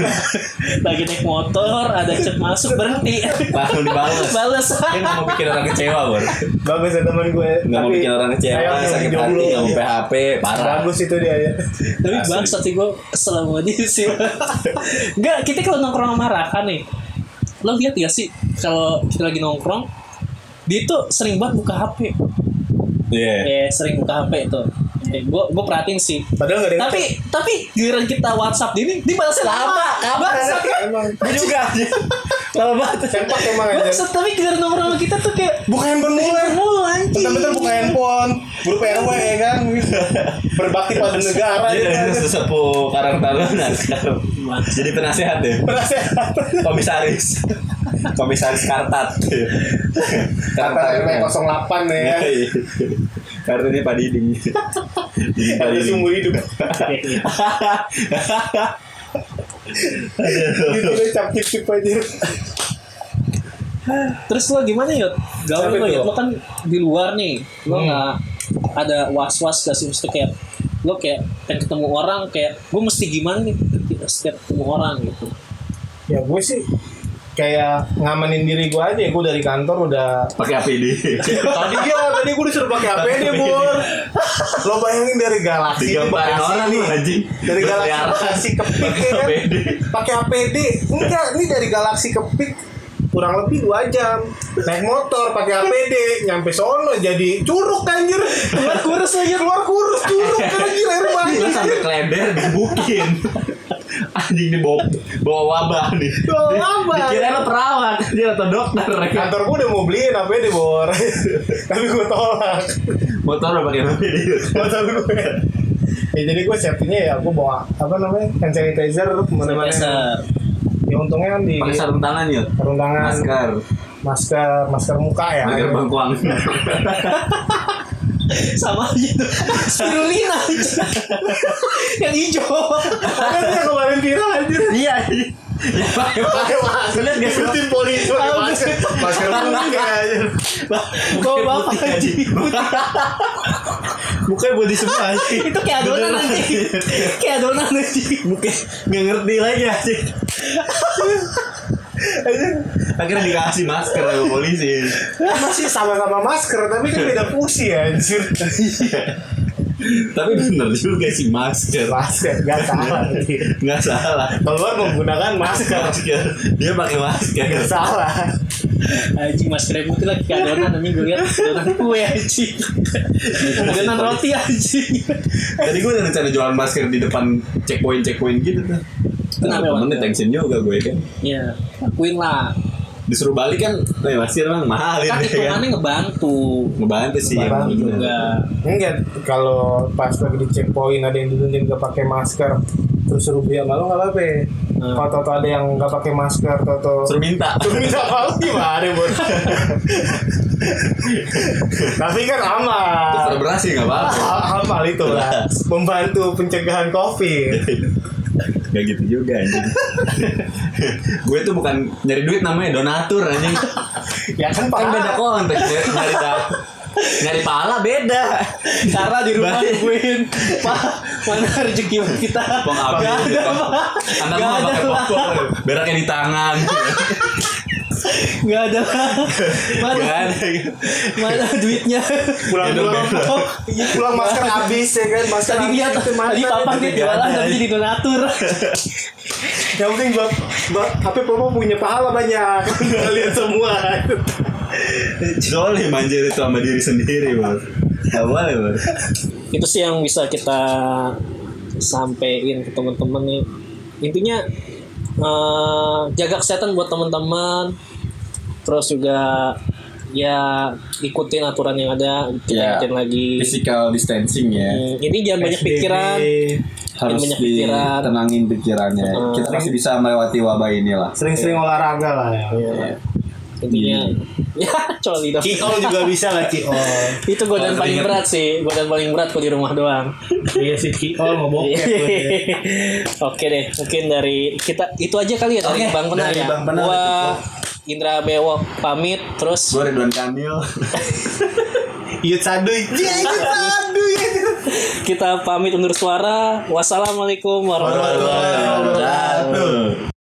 Speaker 2: Lagi naik motor, ada chat masuk berhenti.
Speaker 1: Langsung dibales.
Speaker 2: Bales.
Speaker 1: Dia nggak mau bikin orang kecewa, Bor.
Speaker 3: Bagus ya teman gue.
Speaker 1: Nggak mau bikin orang kecewa, sakit hati, nggak mau PHP, parah.
Speaker 3: Bagus itu dia ya.
Speaker 2: Tapi bang, sih gue kesel sama dia sih. Enggak, kita kalau nongkrong sama Raka nih, lo lihat ya sih kalau kita lagi nongkrong, dia tuh sering banget buka HP.
Speaker 1: Iya.
Speaker 2: Ya, sering buka HP tuh. Eh, gue gue perhatiin sih.
Speaker 3: Padahal nggak ada yang
Speaker 2: Tapi tapi giliran kita WhatsApp ini, dia balasnya lama. Kan?
Speaker 3: Emang.
Speaker 1: Gue juga aja. Lama banget.
Speaker 3: Sempak emang aja.
Speaker 2: Bangsat, tapi giliran nongkrong sama kita tuh kayak
Speaker 3: Buka handphone mulu.
Speaker 2: mulu anjing.
Speaker 3: Bentar-bentar buka handphone. Grup RW ya kan. Berbakti pada negara.
Speaker 1: Jadi
Speaker 3: ya
Speaker 1: dari
Speaker 3: kan.
Speaker 1: sesepuh Karang Taruna sekarang jadi penasehat ya.
Speaker 3: Penasehat.
Speaker 1: Komisaris. Komisaris Kartat.
Speaker 3: Kata RW 08 ya.
Speaker 1: Kartunya Pak Diding. Diding Pak
Speaker 3: Ada
Speaker 1: Diding.
Speaker 3: sumber hidup. Deh cap cip cip aja.
Speaker 2: Terus lo gimana yuk? Gaul lo
Speaker 3: itu?
Speaker 2: yuk? Lo kan di luar nih, lo
Speaker 3: Hmm.
Speaker 2: nggak ada was was gak sih? Maksudnya kayak lo kayak pengen ketemu orang kayak gue mesti gimana nih setiap ketemu orang gitu.
Speaker 3: Ya gue sih kayak ngamanin diri gue aja. Gue dari kantor udah
Speaker 1: Pakai APD.
Speaker 3: tadi ya tadi gue disuruh pakai APD bor lo bayangin dari galaksi Bekasi
Speaker 1: orang
Speaker 3: nih
Speaker 1: anjing.
Speaker 3: dari galaksi
Speaker 1: Berkeliaran.
Speaker 3: Bekasi ke Pik ya kan pakai APD enggak ini dari galaksi ke Pik kurang lebih dua jam naik motor pakai APD nyampe sono jadi curug anjir
Speaker 2: Keluar kurus aja.
Speaker 3: keluar kurus curug gila air banget
Speaker 1: sampai klender dibukin. Anjing dibawa bawa wabah nih.
Speaker 3: Bawa wabah.
Speaker 1: Dikira lo perawat, dia atau dokter.
Speaker 3: kantor gue udah mau beliin APD bor tapi gue tolak
Speaker 1: Motor udah pakai
Speaker 3: motor gue ya jadi gue safety-nya ya gue bawa apa namanya hand sanitizer ke
Speaker 2: mana-mana.
Speaker 3: Ya untungnya kan di
Speaker 1: Pakai sarung tangan yuk.
Speaker 3: sarung tangan
Speaker 1: Masker.
Speaker 3: masker masker muka ya
Speaker 1: Masker bangkuang.
Speaker 2: Sama aja tuh. Spirulina. Yang hijau.
Speaker 3: kan dia kemarin viral anjir
Speaker 1: Iya. Ya Lihat gak sih?
Speaker 3: ikutin polisi masker masker muka anjir
Speaker 2: Bawa bapak aja.
Speaker 1: Mukanya body semua anjing.
Speaker 2: Itu kayak adonan nanti. Kayak adonan nanti.
Speaker 1: Muka nggak ngerti lagi anjing. Akhirnya dikasih masker sama polisi.
Speaker 3: masih sama-sama masker tapi kan beda fungsi anjir
Speaker 1: Tapi bener juga sih masker.
Speaker 3: masker gak salah
Speaker 1: Nggak salah.
Speaker 3: keluar menggunakan masker
Speaker 1: Masker. Dia pakai masker.
Speaker 3: gak salah
Speaker 2: Anjing maskernya putih lagi kayak adonan anjing gue liat adonan kue anjing. Adonan roti anjing.
Speaker 1: Tadi gue udah rencana jualan masker di depan checkpoint checkpoint gitu tuh.
Speaker 2: Kenapa,
Speaker 1: Temennya
Speaker 2: Bang?
Speaker 1: tension juga gue kan.
Speaker 2: Iya, lakuin lah.
Speaker 1: Disuruh balik kan, eh masker bang mahalin
Speaker 2: Kan
Speaker 1: deh kan.
Speaker 2: ngebantu.
Speaker 1: Ngebantu sih.
Speaker 3: Ngebantu
Speaker 1: emang.
Speaker 2: Juga.
Speaker 3: enggak kalau pas lagi di checkpoint ada yang dituntun gak pakai masker terus suruh beli sama lo nggak apa-apa
Speaker 2: Hmm.
Speaker 3: kalau tau ada yang nggak pakai masker atau
Speaker 1: Suruh minta.
Speaker 3: Terus minta malu gimana bro? Tapi kan aman.
Speaker 1: Tukar beras sih nggak apa-apa.
Speaker 3: Ah, Amal itu lah. Membantu pencegahan covid.
Speaker 1: Gak gitu juga anjing. gue tuh bukan nyari duit namanya donatur anjing.
Speaker 3: Ya kan
Speaker 1: Kan beda
Speaker 3: pak.
Speaker 1: konteks nyari, nyari da- nyari pahala beda.
Speaker 2: Cara di rumah nungguin Pak, mana rezeki kita?
Speaker 1: Abi,
Speaker 2: Gak ada, Pak.
Speaker 1: Anak
Speaker 2: Gak
Speaker 1: mah
Speaker 2: ada,
Speaker 1: pakai
Speaker 2: Pak.
Speaker 1: popok, beraknya di tangan.
Speaker 2: nggak ada. Mana?
Speaker 1: Gak ada.
Speaker 2: Mana duitnya?
Speaker 3: Pulang pulang. pulang masker habis ya kan? Masker
Speaker 2: tadi
Speaker 3: habis
Speaker 2: lihat tadi papa dia jualan tapi jadi donatur.
Speaker 3: Yang penting bab bab HP papa punya pahala banyak. Kalian semua.
Speaker 1: Zolim anjir itu sama diri sendiri bos. Gak boleh bos.
Speaker 2: Itu sih yang bisa kita sampein ke teman-teman nih. Intinya eh, jaga kesehatan buat teman-teman terus juga ya ikutin aturan yang ada kita
Speaker 1: Ya,
Speaker 2: ikutin lagi.
Speaker 1: Physical distancing ya.
Speaker 2: Hmm, ini jangan banyak pikiran.
Speaker 1: Harus
Speaker 2: banyak pikiran.
Speaker 1: ditenangin pikirannya.
Speaker 2: Hmm.
Speaker 1: Kita masih bisa melewati wabah inilah.
Speaker 3: Sering-sering olahraga lah ya.
Speaker 2: Iya. intinya ya coli dong.
Speaker 3: Ciol juga bisa lah Ciol
Speaker 2: itu godaan
Speaker 1: Oh,
Speaker 2: paling
Speaker 1: ingat.
Speaker 2: berat sih. Godaan paling berat kalau di rumah doang.
Speaker 3: Iya sih Ciol mau bokep.
Speaker 2: Oke deh, mungkin dari kita itu aja kali ya dari
Speaker 1: Oke,
Speaker 2: Bang Penar
Speaker 1: dari
Speaker 2: ya.
Speaker 1: Bang Penar
Speaker 2: Gua. Indra Bewok pamit terus
Speaker 1: Gue Ridwan Kamil
Speaker 3: Yud saduy Iya saduy
Speaker 2: kita pamit undur suara. Wassalamualaikum warahmatullahi.
Speaker 1: Wabarakatuh